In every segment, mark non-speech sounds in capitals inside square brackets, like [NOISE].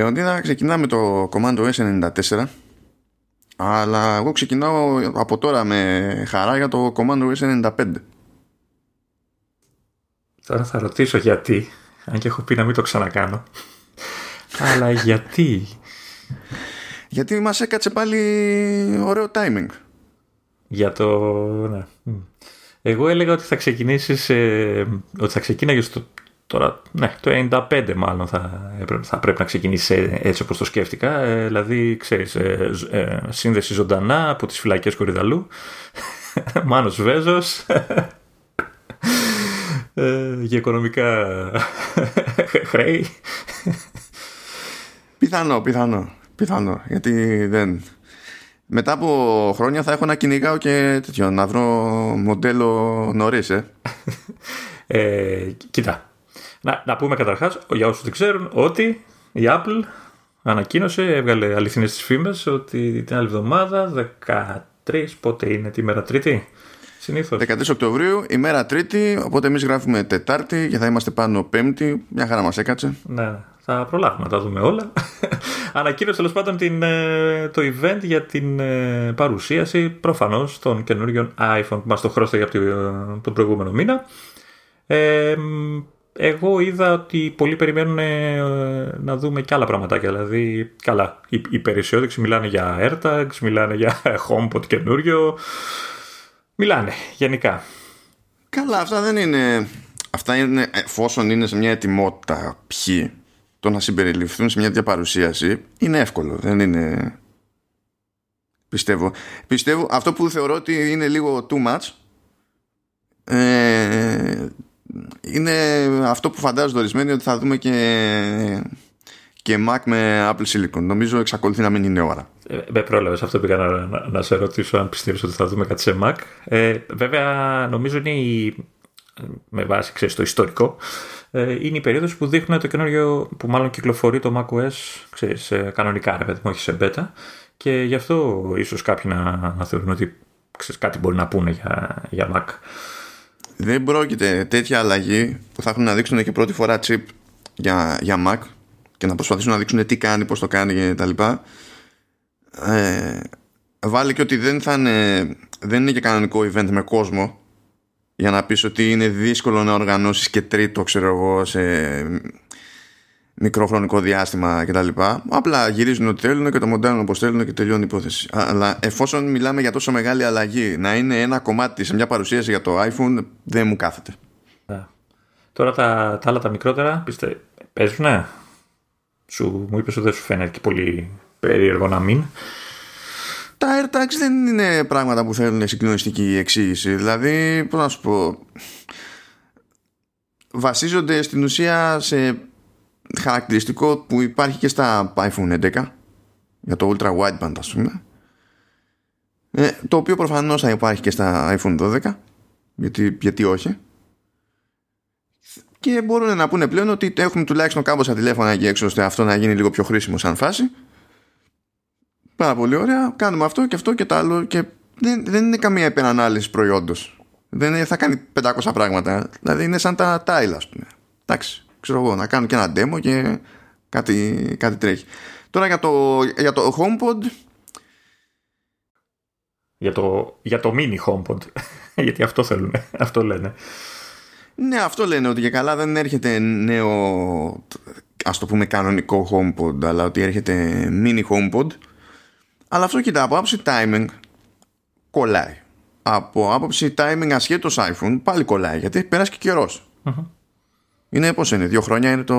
Λεοντίνα ξεκινάμε το Command OS 94 αλλά εγώ ξεκινάω από τώρα με χαρά για το Command OS 95 Τώρα θα ρωτήσω γιατί αν και έχω πει να μην το ξανακάνω. Αλλά γιατί; Γιατί μας έκατσε πάλι ωραίο timing. Για το... Ναι. Εγώ έλεγα ότι θα ξεκινήσεις, ε, ότι θα ξεκίναγες το, τώρα, ναι, το 95 μάλλον θα, θα πρέπει να ξεκινήσει έτσι όπως το σκέφτηκα, ε, δηλαδή ξέρεις, ε, ε, σύνδεση ζωντανά από τις φυλακές Κορυδαλού, [LAUGHS] Μάνος Βέζος, ε, για οικονομικά [LAUGHS] χρέη. Πιθανό, πιθανό, πιθανό, γιατί δεν, μετά από χρόνια θα έχω να κυνηγάω και τέτοιο, να βρω μοντέλο νωρίς, ε. ε. Κοίτα. Να, να πούμε καταρχάς, για όσους δεν ξέρουν, ότι η Apple ανακοίνωσε, έβγαλε αληθινές τις φήμες ότι την άλλη εβδομάδα, 13, πότε είναι, τη μέρα Τρίτη; Συνήθως. 13 Οκτωβρίου, ημέρα Τρίτη, οπότε εμείς γράφουμε Τετάρτη και θα είμαστε πάνω Πέμπτη. Μια χαρά μας έκατσε. Ναι, ναι. θα προλάβουμε να τα δούμε όλα. [LAUGHS] Ανακοίνωσε τέλος πάντων την, ε, το event για την ε, παρουσίαση προφανώς των καινούριων iPhone που μας το χρώσταγε από τον προηγούμενο μήνα. Ε, εγώ είδα ότι πολλοί περιμένουν να δούμε και άλλα πραγματάκια. Δηλαδή, καλά, οι, οι περισσότεροι μιλάνε για AirTags, μιλάνε για [LAUGHS] HomePod καινούριο. Μιλάνε γενικά. Καλά, αυτά δεν είναι. Αυτά είναι εφόσον είναι σε μια ετοιμότητα ποιοι το να συμπεριληφθούν σε μια τέτοια παρουσίαση είναι εύκολο. Δεν είναι. Πιστεύω. Πιστεύω αυτό που θεωρώ ότι είναι λίγο too much ε, είναι αυτό που φαντάζονται ορισμένοι ότι θα δούμε και, και Mac με Apple Silicon. Νομίζω εξακολουθεί να μην είναι ώρα. Ε, με πρόλαβες αυτό που πήγα να, να, σε ρωτήσω αν πιστεύεις ότι θα δούμε κάτι σε Mac. Ε, βέβαια, νομίζω είναι η, με βάση ξέρεις, το ιστορικό ε, είναι η περίοδος που δείχνουν το καινούργιο που μάλλον κυκλοφορεί το macOS ξέρεις, κανονικά ρε παιδί όχι σε beta και γι' αυτό ίσως κάποιοι να, να θεωρούν ότι ξέρεις, κάτι μπορεί να πούνε για, για Mac. Δεν πρόκειται τέτοια αλλαγή που θα έχουν να δείξουν και πρώτη φορά chip για, για Mac και να προσπαθήσουν να δείξουν τι κάνει, πώς το κάνει και τα λοιπά. Ε, βάλει και ότι δεν θα είναι, δεν είναι και κανονικό event με κόσμο για να πεις ότι είναι δύσκολο να οργανώσεις και τρίτο ξέρω εγώ σε μικρό χρονικό διάστημα κτλ. Απλά γυρίζουν ό,τι θέλουν και το μοντέλο όπως θέλουν και τελειώνει η υπόθεση. Αλλά εφόσον μιλάμε για τόσο μεγάλη αλλαγή να είναι ένα κομμάτι σε μια παρουσίαση για το iPhone δεν μου κάθεται. Yeah. Τώρα τα, τα άλλα τα μικρότερα πιστε... παίζουνε; Σου, μου είπες ότι δεν σου φαίνεται και πολύ περίεργο να μην τα AirTags δεν είναι πράγματα που θέλουν συγκλονιστική εξήγηση. Δηλαδή, πώς να σου πω, βασίζονται στην ουσία σε χαρακτηριστικό που υπάρχει και στα iPhone 11 για το Ultra Wideband ας πούμε ε, το οποίο προφανώς θα υπάρχει και στα iPhone 12 γιατί, γιατί όχι και μπορούν να πούνε πλέον ότι έχουμε τουλάχιστον κάμποσα τηλέφωνα εκεί έξω ώστε αυτό να γίνει λίγο πιο χρήσιμο σαν φάση Πάρα πολύ ωραία. Κάνουμε αυτό και αυτό και το άλλο. Και δεν, δεν είναι καμία υπερανάλυση προϊόντος. Δεν θα κάνει 500 πράγματα. Δηλαδή είναι σαν τα τάιλα, ας πούμε. Εντάξει, ξέρω εγώ, να κάνω και ένα demo και κάτι, κάτι τρέχει. Τώρα για το, για το HomePod. Για το, για το mini HomePod. [LAUGHS] Γιατί αυτό θέλουν, [LAUGHS] αυτό λένε. Ναι, αυτό λένε ότι για καλά δεν έρχεται νέο, ας το πούμε κανονικό HomePod, αλλά ότι έρχεται mini HomePod αλλά αυτό κοιτά από άποψη timing κολλάει. Από άποψη timing ασχέτως iPhone πάλι κολλάει γιατί έχει περάσει και καιρο Είναι πώς είναι, δύο χρόνια είναι το,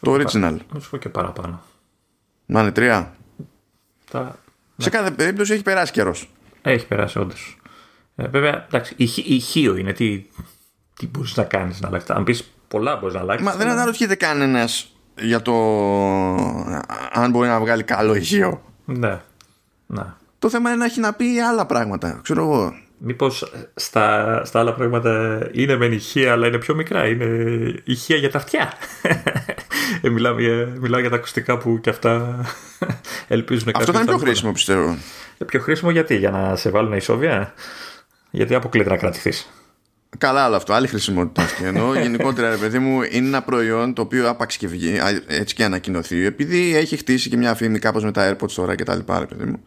το original. Να σου πω και παραπάνω. Να είναι τρία. Τα... Σε κάθε περίπτωση έχει περάσει καιρός. Έχει περάσει όντως. Ε, βέβαια, εντάξει, ηχείο είναι. Τι, τι μπορείς να κάνεις να αλλάξεις. Αν πεις πολλά μπορείς να αλλάξεις. Μα δεν αναρωτιέται κανένας για το αν μπορεί να βγάλει καλό ηχείο. Ναι. ναι. Το θέμα είναι να έχει να πει άλλα πράγματα. Ξέρω εγώ. Μήπως στα, στα άλλα πράγματα είναι μεν ηχεία, αλλά είναι πιο μικρά. Είναι ηχεία για τα αυτιά. ε, μιλάω, για, μιλάω για τα ακουστικά που και αυτά ελπίζουν Αυτό θα είναι πιο χρήσιμο, πιστεύω. Ε, πιο χρήσιμο γιατί, για να σε βάλουν ισόβια; Γιατί αποκλείται να κρατηθείς; Καλά όλο αυτό, άλλη χρησιμότητα αυτή. Ενώ [LAUGHS] γενικότερα, ρε παιδί μου, είναι ένα προϊόν το οποίο άπαξ και βγει, έτσι και ανακοινωθεί, επειδή έχει χτίσει και μια φήμη κάπως με τα AirPods τώρα και τα λοιπά, ρε παιδί μου,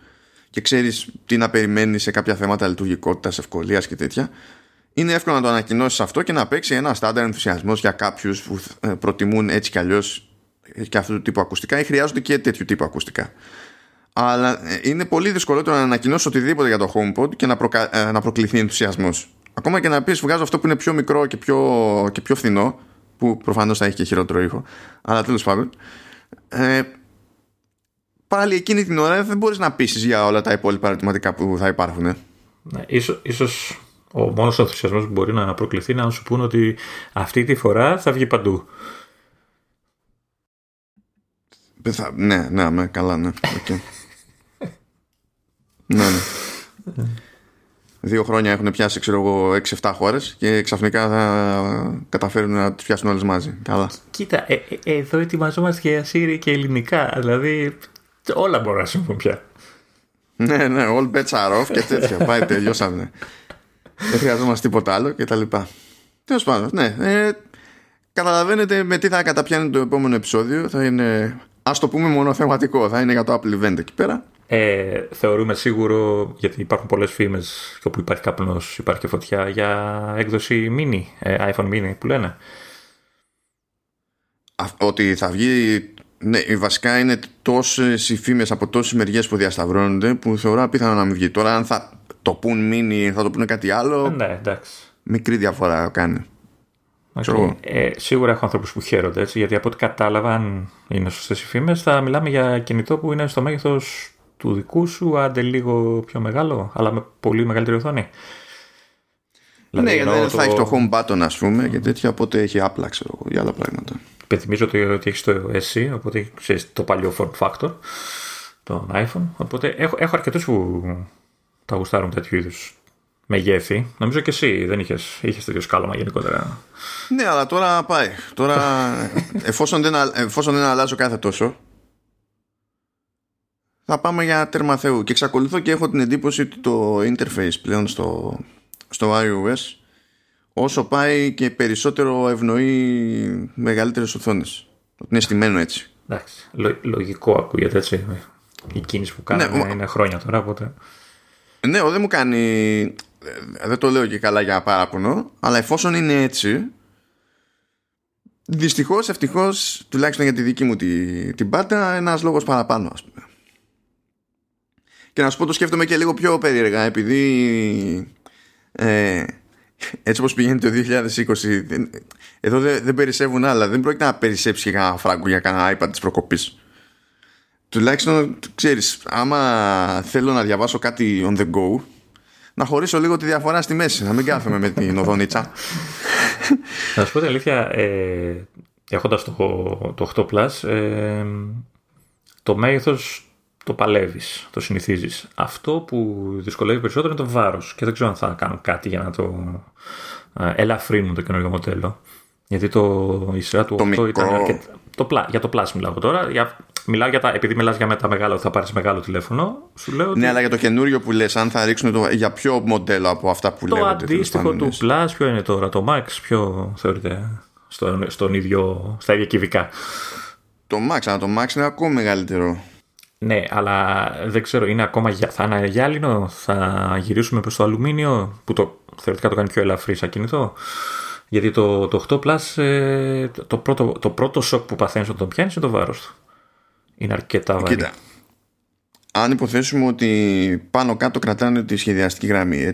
και ξέρεις τι να περιμένεις σε κάποια θέματα λειτουργικότητας, ευκολίας και τέτοια, είναι εύκολο να το ανακοινώσεις αυτό και να παίξει ένα στάνταρ ενθουσιασμός για κάποιους που ε, προτιμούν έτσι κι αλλιώς και αυτού του τύπου ακουστικά ή χρειάζονται και τέτοιου τύπου ακουστικά. Αλλά ε, είναι πολύ δυσκολότερο να ανακοινώσεις οτιδήποτε για το HomePod και να, προκα... Ε, να προκληθεί ενθουσιασμός. Ακόμα και να πεις βγάζω αυτό που είναι πιο μικρό και πιο, και πιο φθηνό, που προφανώς θα έχει και χειρότερο ήχο, αλλά τέλος πάντων. Ε, πάλι εκείνη την ώρα δεν μπορείς να πείσει για όλα τα υπόλοιπα ερωτηματικά που θα υπάρχουν. Ναι, ίσως, ίσως ο μόνος ενθουσιασμός που μπορεί να προκληθεί είναι να σου πούνε ότι αυτή τη φορά θα βγει παντού. Θα, ναι, ναι, ναι, καλά, ναι. Okay. ναι, ναι. Δύο χρόνια έχουν πιάσει, ξέρω εγώ, 6-7 χώρες και ξαφνικά θα καταφέρουν να τις πιάσουν όλες μαζί. Καλά. Κοίτα, ε, ε, εδώ ετοιμαζόμαστε για Σύριοι και ελληνικά. Δηλαδή, όλα μπορούν να συμβούν πια. ναι, ναι, all bets are off και τέτοια. Πάει, τελειώσαμε. Δεν χρειαζόμαστε τίποτα άλλο και τα λοιπά. Τέλος πάντων, ναι. Ε, καταλαβαίνετε με τι θα καταπιάνει το επόμενο επεισόδιο. Θα είναι, ας το πούμε, μονοθεματικό. Θα είναι για το Apple Event εκεί πέρα. Ε, θεωρούμε σίγουρο, γιατί υπάρχουν πολλές φήμες και όπου υπάρχει καπνός υπάρχει και φωτιά για έκδοση mini, ε, iPhone mini που λένε. Ότι θα βγει ναι, βασικά είναι τόσες οι φήμες από τόσες μεριές που διασταυρώνονται που θεωρώ απίθανο να μην βγει. Τώρα, αν θα το πούν μήνυ, θα το πούνε κάτι άλλο. Ε, ναι, εντάξει. Μικρή διαφορά κάνει. Okay. Ε, σίγουρα έχω ανθρώπους που χαίρονται έτσι, γιατί από ό,τι κατάλαβα, αν είναι σωστές οι φήμες, θα μιλάμε για κινητό που είναι στο μέγεθος του δικού σου, άντε λίγο πιο μεγάλο, αλλά με πολύ μεγαλύτερη οθόνη. Δηλαδή, ναι, γιατί δεν το... θα έχει το home button, ας πούμε, mm. και τέτοια, οπότε έχει απλά, ξέρω για άλλα πράγματα. Υπενθυμίζω ότι, ότι έχεις το SE, οπότε ξέρεις το παλιό form factor, τον iPhone. Οπότε έχω, έχω αρκετούς που τα γουστάρουν τέτοιου είδους μεγέθη. Νομίζω και εσύ δεν είχες είχες τέτοιο σκάλωμα γενικότερα. Ναι, αλλά τώρα πάει. Τώρα, [LAUGHS] εφόσον, δεν, εφόσον δεν αλλάζω κάθε τόσο, θα πάμε για τέρμα Θεού. Και εξακολουθώ και έχω την εντύπωση ότι το interface πλέον στο, στο iOS όσο πάει και περισσότερο ευνοεί μεγαλύτερες οθόνες. Είναι στημένο έτσι. Εντάξει, λογικό ακούγεται έτσι. Η κίνηση που κάνουμε ναι, είναι χρόνια τώρα, οπότε... Ναι, δεν μου κάνει... Ε, δεν το λέω και καλά για παράπονο, αλλά εφόσον είναι έτσι, δυστυχώς, ευτυχώς, τουλάχιστον για τη δική μου την, την πάτα, ένας λόγος παραπάνω, ας πούμε. Και να σου πω το σκέφτομαι και λίγο πιο περίεργα επειδή ε, έτσι όπως πηγαίνει το 2020 εδώ δεν, δεν περισσεύουν άλλα. Δεν πρόκειται να περισσέψει κανένα φράγκο για κανένα iPad της προκοπής. Τουλάχιστον ξέρεις άμα θέλω να διαβάσω κάτι on the go να χωρίσω λίγο τη διαφορά στη μέση να μην κάθομαι με την οδονίτσα. Να σου πω την αλήθεια ε, έχοντας το, το 8 Plus ε, το μέγεθος το παλεύεις, το συνηθίζεις. Αυτό που δυσκολεύει περισσότερο είναι το βάρος. Και δεν ξέρω αν θα κάνουν κάτι για να το ε, ελαφρύνουν το καινούργιο μοντέλο. Γιατί το, η σειρά του 8 ήταν αρκετά. Το, για το Plus μιλάω τώρα. Για, μιλάω για τα, επειδή μιλάς για τα μεγάλα, θα πάρεις μεγάλο τηλέφωνο. Σου λέω ναι, αλλά για το καινούριο που λες, αν θα ρίξουν το, για ποιο μοντέλο από αυτά που λέω. Το αντίστοιχο του Plus, ποιο είναι τώρα, το Max, ποιο θεωρείται στον, στον ίδιο, στα ίδια κυβικά; Το Max, αλλά το Max είναι ακόμα μεγαλύτερο. Ναι, αλλά δεν ξέρω, είναι ακόμα θα είναι γυάλινο, θα γυρίσουμε προς το αλουμίνιο που το, θεωρητικά το κάνει πιο ελαφρύ σαν κινητό. Γιατί το, το 8 Plus, ε, το, πρώτο, το πρώτο σοκ που παθαίνεις όταν τον πιάνεις είναι το βάρος του. Είναι αρκετά βαρύ. Κοίτα, αν υποθέσουμε ότι πάνω κάτω κρατάνε τη σχεδιαστική γραμμή,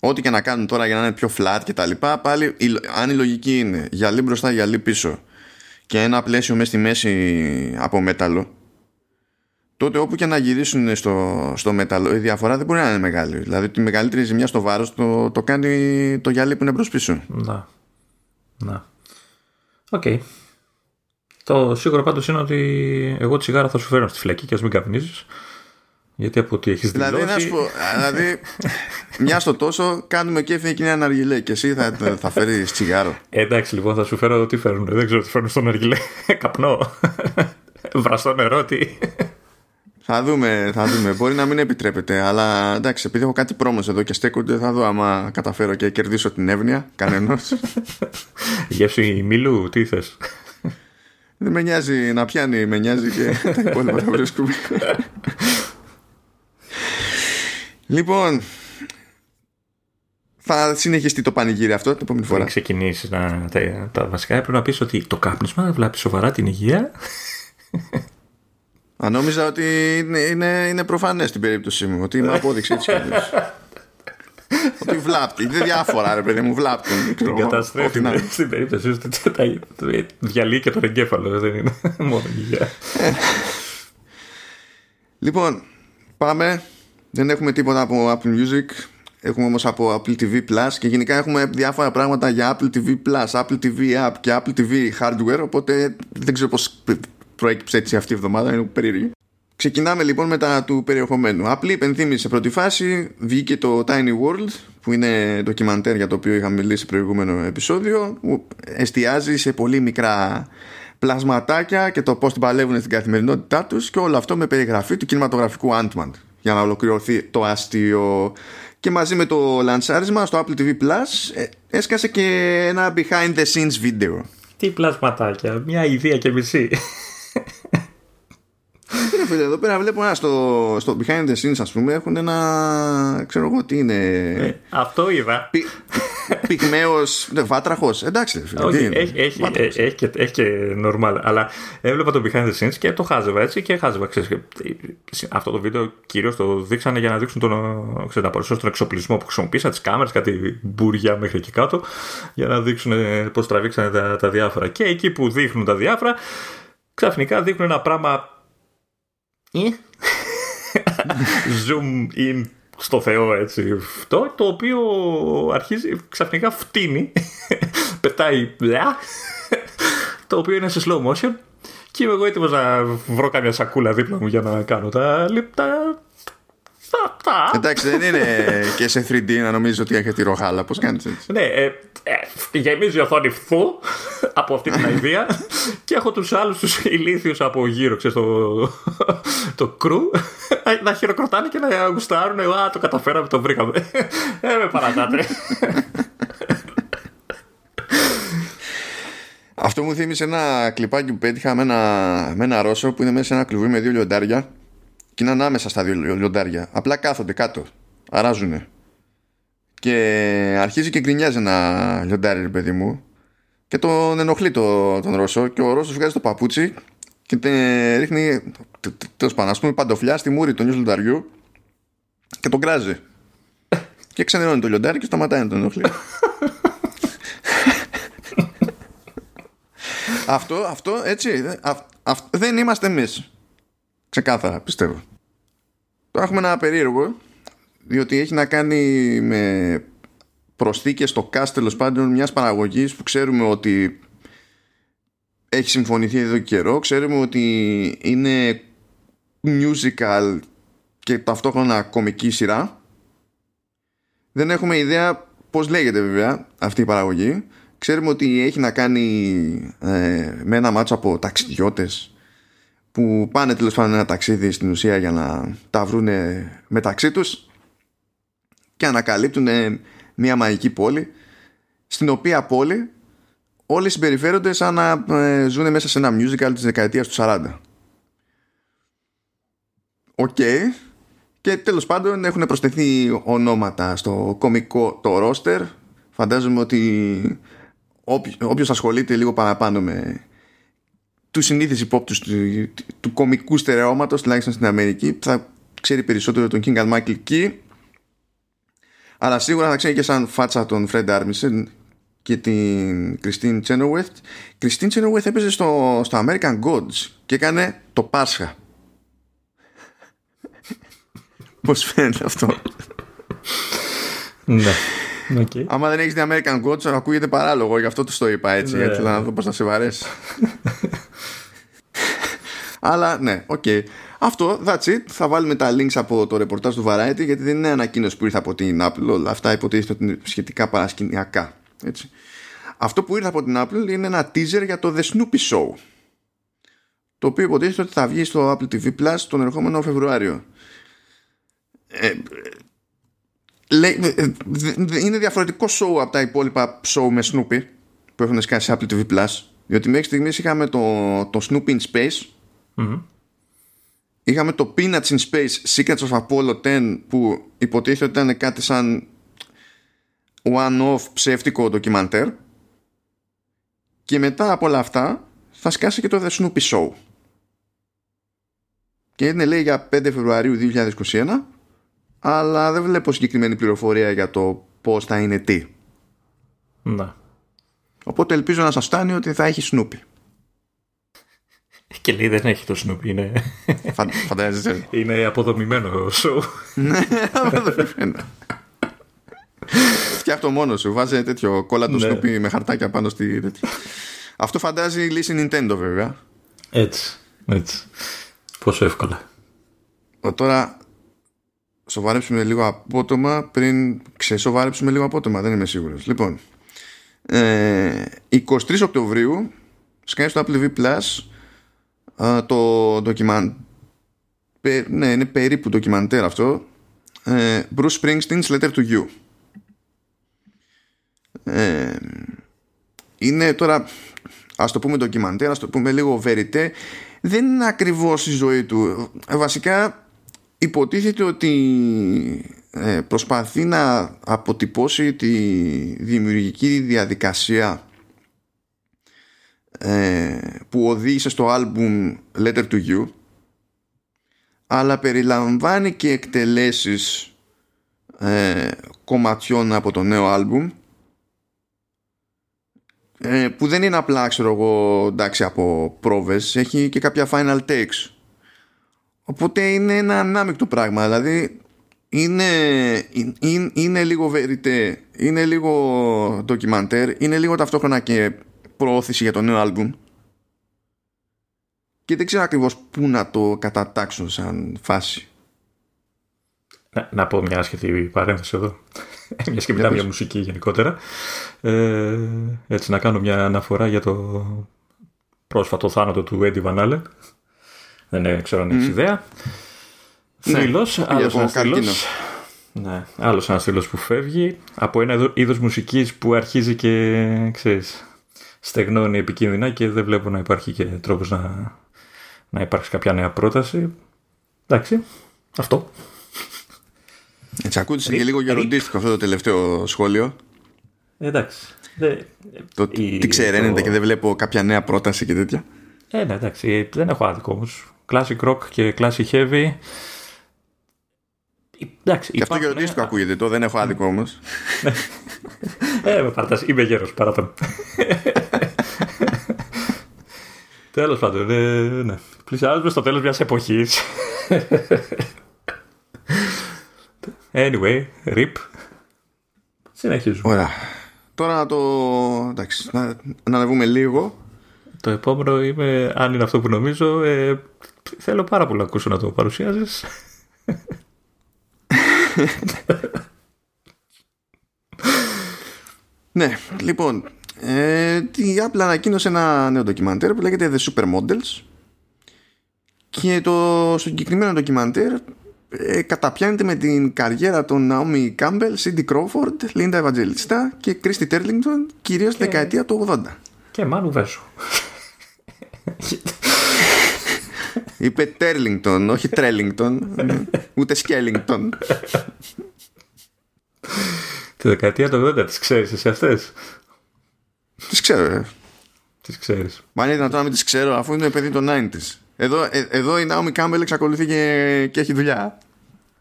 Ό,τι και να κάνουν τώρα για να είναι πιο flat και τα λοιπά, πάλι αν η λογική είναι γυαλί μπροστά, γυαλί πίσω και ένα πλαίσιο μέσα στη μέση από μέταλλο, τότε όπου και να γυρίσουν στο, στο μέταλλο η διαφορά δεν μπορεί να είναι μεγάλη. Δηλαδή τη μεγαλύτερη ζημιά στο βάρος το, το κάνει το γυαλί που είναι μπρος πίσω. Να. Να. OK. Okay. Το σίγουρο πάντως είναι ότι εγώ τη τσιγάρα θα σου φέρω στη φυλακή και ας μην καπνίζεις. Γιατί από ό,τι έχεις δηλώσει. Δηλαδή, να σου πω, δηλαδή, μια στο τόσο κάνουμε κέφι εκείνη ένα αργιλέ και εσύ θα, θα φέρεις τσιγάρο. Ε, εντάξει, λοιπόν, θα σου φέρω τι φέρνουν. Δεν ξέρω τι φέρνουν στον αργιλέ. [LAUGHS] Καπνό. [LAUGHS] Βραστό νερό, τι. Θα δούμε, θα δούμε. Μπορεί να μην επιτρέπεται, αλλά εντάξει, επειδή έχω κάτι promos εδώ και στέκονται, θα δω άμα καταφέρω και κερδίσω την εύνοια κανενός. [LAUGHS] Γεύση Μίλου, τι θες; Δεν με νοιάζει να πιάνει, με νοιάζει και [LAUGHS] τα υπόλοιπα θα βρίσκουμε. λοιπόν, θα συνεχιστεί το πανηγύρι αυτό την επόμενη φορά. Πριν ξεκινήσεις να, τα, τα βασικά, έπρεπε να πεις ότι το κάπνισμα βλάπτει σοβαρά την υγεία. Αν νόμιζα ότι είναι, είναι, είναι προφανές στην περίπτωσή μου, ότι είμαι απόδειξη έτσι [LAUGHS] Ότι βλάπτει. Είναι διάφορα, ρε παιδί μου, βλάπτουν. Την καταστρέφει [LAUGHS] στην περίπτωση ότι διαλύει και τον εγκέφαλο, δεν είναι [LAUGHS] μόνο υγεία. Λοιπόν, πάμε. Δεν έχουμε τίποτα από Apple Music. Έχουμε όμως από Apple TV Plus και γενικά έχουμε διάφορα πράγματα για Apple TV Plus, Apple TV App και Apple TV Hardware οπότε δεν ξέρω πώς προέκυψε έτσι αυτή η εβδομάδα, είναι περίεργη. Ξεκινάμε λοιπόν με τα του περιεχομένου. Απλή υπενθύμηση σε πρώτη φάση βγήκε το Tiny World που είναι ντοκιμαντέρ για το οποίο είχαμε μιλήσει σε προηγούμενο επεισόδιο που εστιάζει σε πολύ μικρά πλασματάκια και το πώς την παλεύουν στην καθημερινότητά τους και όλο αυτό με περιγραφή του κινηματογραφικού Ant-Man για να ολοκληρωθεί το αστείο και μαζί με το λανσάρισμα στο Apple TV Plus ε, έσκασε και ένα behind the scenes βίντεο. Τι πλασματάκια, μια ιδέα και μισή. Φίλε, εδώ πέρα βλέπω ένα στο, στο behind the scenes, ας πούμε, έχουν ένα. ξέρω εγώ τι είναι. Ε, αυτό είδα. Πι, Πυγμαίος, ναι, βάτραχος. Εντάξει, φίλε. Όχι, έχει, έχει, έχει, και, έχει και normal. Αλλά έβλεπα το behind the scenes και το χάζευα έτσι και χάζευα. Ξέρεις, αυτό το βίντεο κυρίως το δείξανε για να δείξουν τον, ξέρεις, να τον εξοπλισμό που χρησιμοποίησα, τις κάμερες, κάτι μπουριά μέχρι εκεί κάτω, για να δείξουν πώς τραβήξανε τα, τα διάφορα. Και εκεί που δείχνουν τα διάφορα, ξαφνικά δείχνουν ένα πράγμα ε; Zoom in στο Θεό έτσι. Αυτό το οποίο αρχίζει ξαφνικά φτύνει πετάει το οποίο είναι σε slow motion. Και είμαι εγώ έτοιμος να βρω καμιά σακούλα δίπλα μου για να κάνω τα, λεπτά Εντάξει, δεν είναι και σε 3D να νομίζεις ότι έχει τη ροχάλα. Πώς κάνεις έτσι. Ναι, ε, ε, γεμίζει η οθόνη φου από αυτή την ιδέα και έχω τους άλλους τους ηλίθιους από γύρω, ξέρεις το, το κρου να χειροκροτάνε και να γουστάρουν. Α, το καταφέραμε, το βρήκαμε. Ε, με παρατάτε. Αυτό μου θύμισε ένα κλιπάκι που πέτυχα με ένα, με ένα Ρώσο που είναι μέσα σε ένα κλουβί με δύο λιοντάρια και είναι ανάμεσα στα δύο λιοντάρια. Απλά κάθονται κάτω. Αράζουνε. Και αρχίζει και γκρινιάζει ένα λιοντάρι, ρε παιδί μου. Και τον ενοχλεί το, τον Ρώσο. Και ο Ρώσος βγάζει το παπούτσι και τε, ρίχνει. Τέλος πάντων, ας πούμε, παντοφλιά στη μούρη του νιου λιονταριού και τον κράζει. και ξενερώνει το λιοντάρι και σταματάει να τον ενοχλεί. [LAUGHS] αυτό, αυτό, έτσι. δεν είμαστε εμείς Ξεκάθαρα, πιστεύω. Τώρα έχουμε ένα περίεργο, διότι έχει να κάνει με προσθήκες στο cast τέλος πάντων μιας παραγωγής που ξέρουμε ότι έχει συμφωνηθεί εδώ και καιρό. Ξέρουμε ότι είναι musical και ταυτόχρονα κομική σειρά. Δεν έχουμε ιδέα πώς λέγεται βέβαια αυτή η παραγωγή. Ξέρουμε ότι έχει να κάνει ε, με ένα μάτσο από ταξιδιώτες που πάνε τέλος πάντων ένα ταξίδι στην ουσία για να τα βρούνε μεταξύ τους και ανακαλύπτουν μια μαγική πόλη στην οποία πόλη όλοι συμπεριφέρονται σαν να ε, ζουν μέσα σε ένα musical της δεκαετίας του 40. Οκ. Και τέλος πάντων έχουν προσθεθεί ονόματα στο κωμικό το ρόστερ. Φαντάζομαι ότι όποιος ασχολείται λίγο παραπάνω με τους συνήθεις υπόπτους του, του κωμικού στερεώματος τουλάχιστον στην Αμερική θα ξέρει περισσότερο τον Keegan-Michael Key αλλά σίγουρα θα ξέρει και σαν φάτσα τον Fred Armisen και την Kristin Chenoweth. Kristin Chenoweth έπαιζε στο, στο American Gods και έκανε το Πάσχα. [LAUGHS] Πώς φαίνεται αυτό; Ναι [LAUGHS] Okay. Άμα δεν έχεις δει American Gods ακούγεται παράλογο Γι' αυτό το είπα έτσι ναι. Γιατί να δω πώς θα σε βαρέσει [LAUGHS] Αλλά ναι, OK. Okay. Αυτό, that's it. Θα βάλουμε τα links από το ρεπορτάζ του Variety γιατί δεν είναι ανακοίνωση που ήρθε από την Apple. Όλα αυτά υποτίθεται ότι είναι σχετικά παρασκηνιακά. Έτσι. Αυτό που ήρθε από την Apple είναι ένα teaser για το The Snoopy Show. το οποίο υποτίθεται ότι θα βγει στο Apple TV Plus τον ερχόμενο Φεβρουάριο. Ε, λέει, ε, είναι διαφορετικό show από τα υπόλοιπα show με Snoopy που έχουν σκάσει Apple TV Plus. Διότι μέχρι στιγμής είχαμε το, το Snoopy in Space. Είχαμε το Peanuts in Space Secrets of Apollo 10 που υποτίθεται ότι ήταν κάτι σαν one-off ψεύτικο ντοκιμαντέρ. Και μετά από όλα αυτά θα σκάσει και το The Snoopy Show. Και είναι λέει για 5 Φεβρουαρίου 2021 αλλά δεν βλέπω συγκεκριμένη πληροφορία για το πώς θα είναι τι. Ναι. Οπότε ελπίζω να σας φτάνει ότι θα έχει Snoopy. Και λέει δεν έχει το Snoopy, είναι... φαντάζεσαι. είναι αποδομημένο show. ναι, αποδομημένο. Φτιάχτω μόνος σου. Βάζει τέτοιο κόλλα το ναι. Snoopy με χαρτάκια πάνω στη Αυτό φαντάζει η λύση Nintendo βέβαια. Έτσι, έτσι. Πόσο εύκολα. Τώρα σοβαρέψουμε λίγο απότομα πριν ξεσοβαρέψουμε λίγο απότομα. Δεν είμαι σίγουρος. Λοιπόν, ε, 23 Οκτωβρίου σκάει στο Apple TV Plus το ντοκιμαντ ναι είναι περίπου ντοκιμαντέρ αυτό ε, Bruce Springsteen's Letter to You ε, είναι τώρα ας το πούμε ντοκιμαντέρ ας το πούμε λίγο verité δεν είναι ακριβώς η ζωή του ε, βασικά υποτίθεται ότι ε, προσπαθεί να αποτυπώσει τη δημιουργική διαδικασία ε, που οδήγησε στο άλμπουμ Letter to You αλλά περιλαμβάνει και εκτελέσεις ε, κομματιών από το νέο άλμπουμ ε, που δεν είναι απλά ξέρω εγώ εντάξει από πρόβες. Έχει και κάποια final takes οπότε είναι ένα ανάμεικτο πράγμα δηλαδή είναι, είναι, είναι λίγο verite είναι λίγο ντοκιμαντέρ είναι λίγο ταυτόχρονα και προώθηση για το νέο άλμπουμ. Και δεν ξέρω ακριβώς πού να το κατατάξω σαν φάση. Να, να πω μια άσχετη παρένθεση εδώ. [LAUGHS] Μιας και μιλάμε για μουσική γενικότερα. Ε, έτσι να κάνω μια αναφορά για το πρόσφατο θάνατο του Eddie Van Allen δεν ξέρω αν έχεις ιδέα ναι, Φίλος, άλλος ένας φίλος ναι, άλλος ένας φίλος που φεύγει από ένα είδος μουσικής που αρχίζει και ξέρεις, στεγνώνει επικίνδυνα και δεν βλέπω να υπάρχει και τρόπος να, να υπάρξει κάποια νέα πρόταση. Εντάξει, αυτό. Έτσι ακούγεται και λίγο γεροντίστικο αυτό το τελευταίο σχόλιο. Εντάξει. το, η, τι ξέρετε και δεν βλέπω κάποια νέα πρόταση και τέτοια. Ε, ναι, εντάξει, δεν έχω άδικο όμως. Classic rock και classic heavy. Εντάξει, και αυτό γεροντίστικο ακούγεται, το δεν έχω άδικο όμως. [LAUGHS] ε, με παρατάς, είμαι γέρος, παρά τον. [LAUGHS] Τέλος πάντων, ε, ναι. Πλησιάζουμε στο τέλος μιας εποχής. [LAUGHS] anyway, rip. Συνεχίζουμε. Ωραία. Τώρα να το. Εντάξει, να, να ανεβούμε λίγο. Το επόμενο είμαι, αν είναι αυτό που νομίζω, ε, θέλω πάρα πολύ να ακούσω να το παρουσιάζεις. ναι, λοιπόν, ε, η Apple ανακοίνωσε ένα νέο ντοκιμαντέρ που λέγεται The Supermodels και το συγκεκριμένο ντοκιμαντέρ ε, καταπιάνεται με την καριέρα των Naomi Campbell, Cindy Crawford, Linda Evangelista και Christy Turlington κυρίως και... δεκαετία του 80. Και Μάνου Βέσου. [LAUGHS] Είπε Τέρλινγκτον, όχι Τρέλινγκτον, ούτε Σκέλινγκτον. Τη δεκαετία του 80 τις ξέρεις εσύ αυτές; Τις ξέρω, ε. Τις ξέρεις. Μα είναι δυνατόν να μην τις ξέρω αφού είναι παιδί των 90's. Εδώ, ε, εδώ η Naomi Campbell εξακολουθεί και, και έχει δουλειά.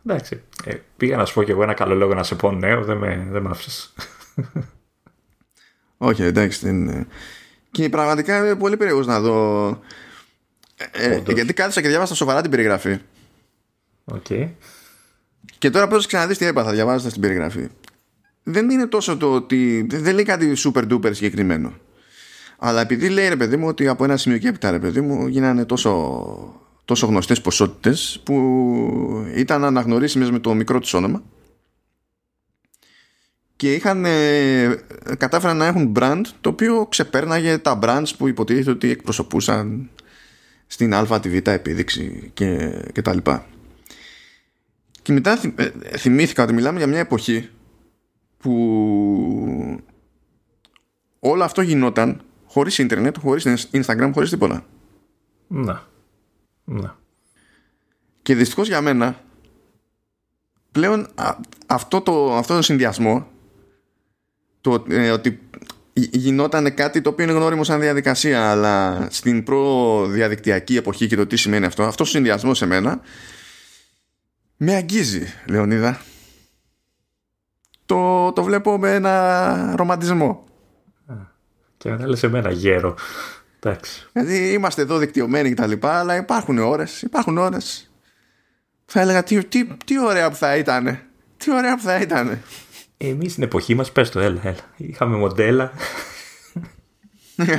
Εντάξει. Ε, πήγα να σου πω και εγώ ένα καλό λόγο να σε πω νέο, δεν με, δεν άφησες. Όχι, εντάξει. Δεν... Και πραγματικά είμαι πολύ περίεργος να δω... Ε, ε γιατί κάθισα και διάβασα σοβαρά την περιγραφή. OK. Okay. Και τώρα πρέπει να ξαναδείς τι έπαθα διαβάζοντας την περιγραφή δεν είναι τόσο το ότι δεν λέει κάτι super duper συγκεκριμένο αλλά επειδή λέει ρε παιδί μου ότι από ένα σημείο και έπειτα ρε παιδί μου γίνανε τόσο, τόσο γνωστές ποσότητες που ήταν αναγνωρίσιμες με το μικρό τους όνομα και είχαν ε, κατάφεραν να έχουν brand το οποίο ξεπέρναγε τα brands που υποτίθεται ότι εκπροσωπούσαν στην α τη β επίδειξη και, και τα λοιπά. Και μετά ε, θυμήθηκα ότι μιλάμε για μια εποχή που όλο αυτό γινόταν χωρίς ίντερνετ, χωρίς Instagram, χωρίς τίποτα. Να. Να. Και δυστυχώς για μένα πλέον αυτό το, αυτό το συνδυασμό το, ε, ότι γινόταν κάτι το οποίο είναι γνώριμο σαν διαδικασία αλλά στην προδιαδικτυακή εποχή και το τι σημαίνει αυτό αυτός ο συνδυασμός σε μένα με αγγίζει Λεωνίδα. Το, το βλέπω με ένα ρομαντισμό. Και μετά λες εμένα γέρο. Εντάξει. Δηλαδή είμαστε εδώ δικτυωμένοι και τα λοιπά αλλά υπάρχουν ώρες υπάρχουν ώρες. Θα έλεγα τι, τι, τι ωραία που θα ήταν τι ωραία που θα ήταν Εμείς στην εποχή μας, πες το, έλα, έλα. Είχαμε μοντέλα.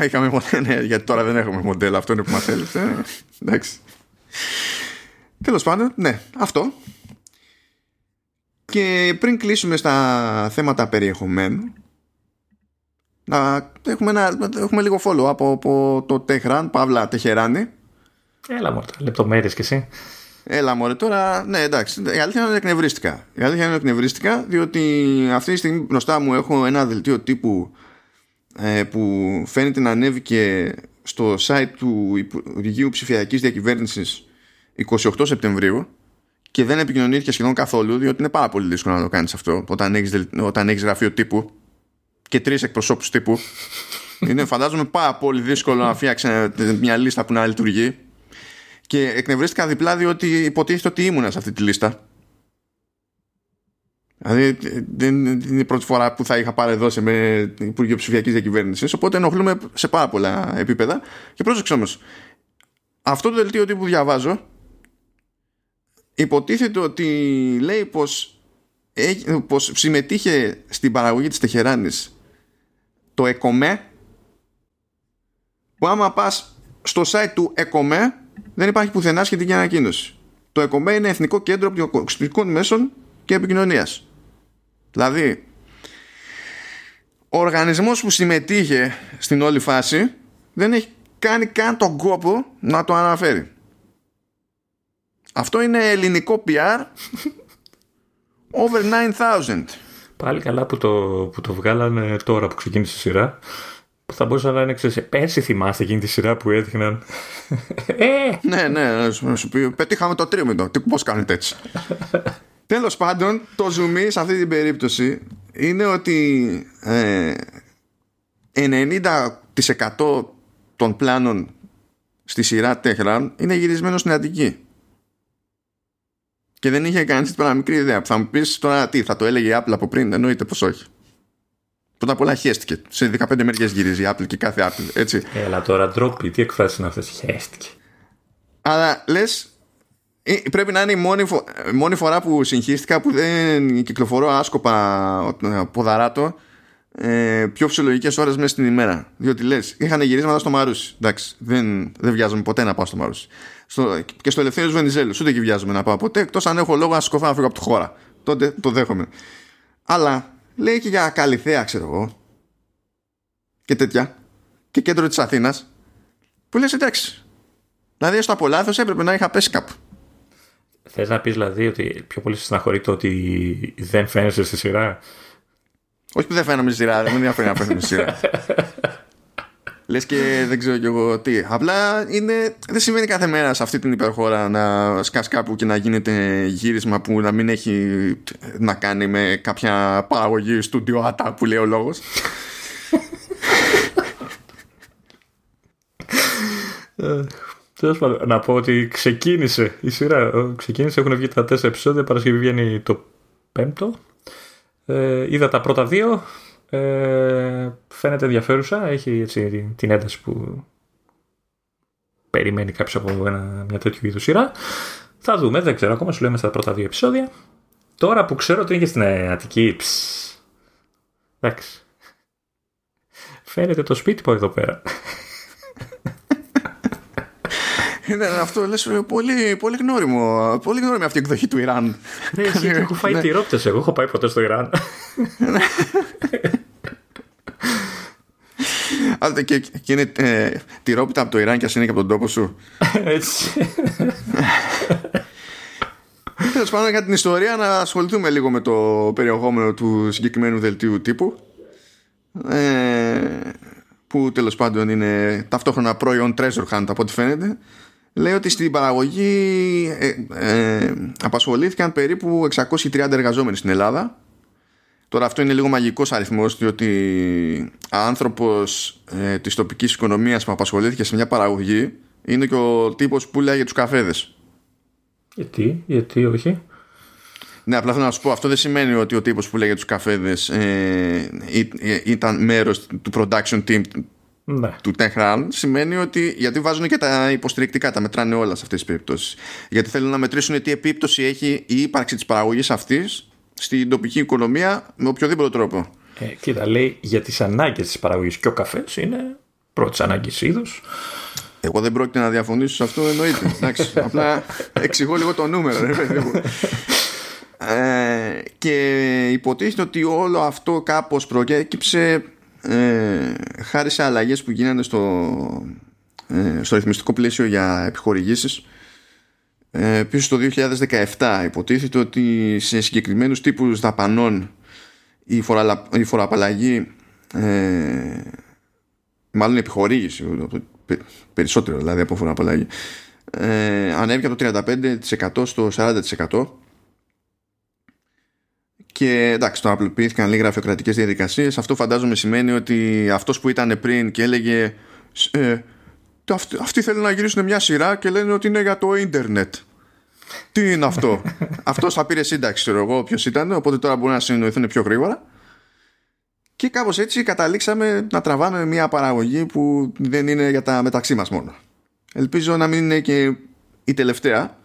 Είχαμε μοντέλα, ναι, γιατί τώρα δεν έχουμε μοντέλα. Αυτό είναι που μας θέλει. Ε, εντάξει. Τέλος πάντων, ναι, αυτό. Και πριν κλείσουμε στα θέματα περιεχομένου, να έχουμε, ένα, έχουμε λίγο follow από, από το Tehran, Παύλα Τεχεράνη. Έλα μόρτα, λεπτομέρειες κι εσύ. Έλα μωρέ τώρα, ναι εντάξει, η αλήθεια είναι ότι εκνευρίστηκα. Η αλήθεια είναι ότι εκνευρίστηκα διότι αυτή τη στιγμή μπροστά μου έχω ένα δελτίο τύπου ε, που φαίνεται να ανέβηκε στο site του Υπουργείου Ψηφιακής Διακυβέρνησης 28 Σεπτεμβρίου και δεν επικοινωνήθηκε σχεδόν καθόλου διότι είναι πάρα πολύ δύσκολο να το κάνεις αυτό όταν έχεις, όταν έχεις γραφείο τύπου και τρεις εκπροσώπους τύπου [LAUGHS] είναι φαντάζομαι πάρα πολύ δύσκολο να φτιάξεις μια λίστα που να λειτουργεί και εκνευρίστηκα διπλά διότι υποτίθεται ότι ήμουνα σε αυτή τη λίστα. Δηλαδή δεν είναι η πρώτη φορά που θα είχα παρεδώσει με Υπουργείο Ψηφιακής Διακυβέρνησης. Οπότε ενοχλούμε σε πάρα πολλά επίπεδα. Και πρόσεξε όμως, αυτό το δελτίο που διαβάζω υποτίθεται ότι λέει πως, πως συμμετείχε στην παραγωγή της Τεχεράνης το ΕΚΟΜΕ που άμα πας στο site του ΕΚΟΜΕ δεν υπάρχει πουθενά σχετική ανακοίνωση. Το ΕΚΟΜΕ είναι Εθνικό Κέντρο Οπτικοακουστικών Μέσων και Επικοινωνίας. Δηλαδή, ο οργανισμός που συμμετείχε στην όλη φάση δεν έχει κάνει καν τον κόπο να το αναφέρει. Αυτό είναι ελληνικό PR [LAUGHS] over 9000. Πάλι καλά που το, που το βγάλανε τώρα που ξεκίνησε η σειρά θα μπορούσα να είναι ξέρεις, πέρσι θυμάστε εκείνη τη σειρά που έδειχναν. ε! Ναι, ναι, να σου πει, πετύχαμε το τρίμηνο. Τι, πώς κάνετε έτσι. Τέλος πάντων, το zoom σε αυτή την περίπτωση είναι ότι ε, 90% των πλάνων στη σειρά Τέχραν είναι γυρισμένο στην Αττική. Και δεν είχε κανείς τίποτα μικρή ιδέα. Θα μου πεις τώρα τι, θα το έλεγε η Apple από πριν. Εννοείται πως όχι. Πρώτα απ' όλα χέστηκε. Σε 15 μεριέ γυρίζει η Apple και κάθε Apple. Έτσι. Έλα τώρα, ντροπή. Τι εκφράσεις είναι αυτές; Χέστηκε. Αλλά λες, ε, πρέπει να είναι η μόνη, φο... μόνη φορά που συγχύστηκα που δεν κυκλοφορώ άσκοπα ποδαράτο ε, πιο φυσιολογικές ώρες μέσα στην ημέρα. Διότι λες, είχαν γυρίσματα στο Μαρούσι. Εντάξει, δεν, δεν βιάζομαι ποτέ να πάω στο Μαρούσι. Στο, και στο Ελευθέρω Βενιζέλου, ούτε και βιάζομαι να πάω ποτέ, εκτός αν έχω λόγο να σκοφάω να φύγω από τη χώρα. Τότε το δέχομαι. Αλλά λέει και για Καλυθέα ξέρω εγώ. Και τέτοια. Και κέντρο της Αθήνας. Που λες εντάξει. Δηλαδή στο από λάθος έπρεπε να είχα πέσει κάπου. Θες να πεις δηλαδή ότι πιο πολύ στεναχωρεί το ότι δεν φαίνεσαι στη σειρά; Όχι που δεν φαίνομαι στη σειρά δεν με ενδιαφέρει να φαίνομαι στη σειρά [LAUGHS] Λες και δεν ξέρω κι εγώ τι. Απλά είναι, δεν σημαίνει κάθε μέρα σε αυτή την υπερχώρα να σκάς κάπου και να γίνεται γύρισμα που να μην έχει να κάνει με κάποια παραγωγή στούντιο άτα που λέει ο λόγος. Τέλος πάντων, να πω ότι ξεκίνησε η σειρά. Ξεκίνησε, έχουν βγει τα τέσσερα επεισόδια. Παρασκευή βγαίνει το πέμπτο. Ε, είδα τα πρώτα δύο. Ε, φαίνεται ενδιαφέρουσα. Έχει έτσι, την ένταση που περιμένει κάποιος από ένα, μια τέτοιου είδους σειρά. Θα δούμε, δεν ξέρω ακόμα. Σου λέμε στα πρώτα δύο επεισόδια. Τώρα που ξέρω ότι είναι και στην Αττική. Εντάξει. Φαίνεται το σπίτι που εδώ πέρα. Είναι αυτό λες πολύ, πολύ γνώριμο. Πολύ γνώριμη αυτή η εκδοχή του Ιράν. Ναι, εσύ έχω φάει ναι. τυρόπτες εγώ. Έχω πάει ποτέ στο Ιράν. Και, και είναι ε, τυρόπιτα από το Ιράν και ας είναι και από τον τόπο σου. Έτσι. Τέλος πάντων, για την ιστορία να ασχοληθούμε λίγο με το περιεχόμενο του συγκεκριμένου δελτίου τύπου. Ε, που τέλος πάντων είναι ταυτόχρονα προϊόν treasure hunt από ό,τι φαίνεται. Λέει ότι στην παραγωγή ε, ε, απασχολήθηκαν περίπου 630 εργαζόμενοι στην Ελλάδα. Τώρα αυτό είναι λίγο μαγικός αριθμός διότι άνθρωπος ε, της τοπικής οικονομίας που απασχολήθηκε σε μια παραγωγή είναι και ο τύπος που λέει για τους καφέδες. Γιατί, γιατί όχι; Ναι, απλά θέλω να σου πω, αυτό δεν σημαίνει ότι ο τύπος που λέγεται τους καφέδες ε, ήταν μέρος του production team Ναι. του Tehran. Σημαίνει ότι, γιατί βάζουν και τα υποστηρικτικά, τα μετράνε όλα σε αυτές τις περιπτώσεις. Γιατί θέλουν να μετρήσουν τι επίπτωση έχει η ύπαρξη της παραγωγής αυτής στην τοπική οικονομία με οποιοδήποτε τρόπο. Ε, κοίτα, λέει για τις ανάγκες της παραγωγής και ο καφές είναι πρώτης ανάγκης είδους. Εγώ δεν πρόκειται να διαφωνήσω σε αυτό, εννοείται. Εντάξει, [LAUGHS] απλά εξηγώ λίγο το νούμερο, ρε παιδί μου. Ε, και υποτίθεται ότι όλο αυτό κάπως προκέκυψε ε, χάρη σε αλλαγές που γίνανε στο, ε, στο ρυθμιστικό πλαίσιο για επιχορηγήσεις ε, πίσω στο 2017 υποτίθεται ότι σε συγκεκριμένους τύπους δαπανών η, φοραλα, η φοροαπαλλαγή ε, μάλλον η επιχορήγηση πε- περισσότερο δηλαδή από φοροαπαλλαγή ε, ανέβηκε από το 35% στο 40% και εντάξει, το απλοποιήθηκαν λίγα γραφειοκρατικές διαδικασίες. Αυτό φαντάζομαι σημαίνει ότι αυτός που ήταν πριν και έλεγε. Ε, το αυτοί, αυτοί θέλουν να γυρίσουν μια σειρά και λένε ότι είναι για το ίντερνετ. Τι είναι αυτό; [LAUGHS] αυτός θα πήρε σύνταξη, ξέρω εγώ, ποιος ήταν. Οπότε τώρα μπορούν να συνοηθούν πιο γρήγορα. Και κάπως έτσι καταλήξαμε να τραβάμε μια παραγωγή που δεν είναι για τα μεταξύ μας μόνο. Ελπίζω να μην είναι και η τελευταία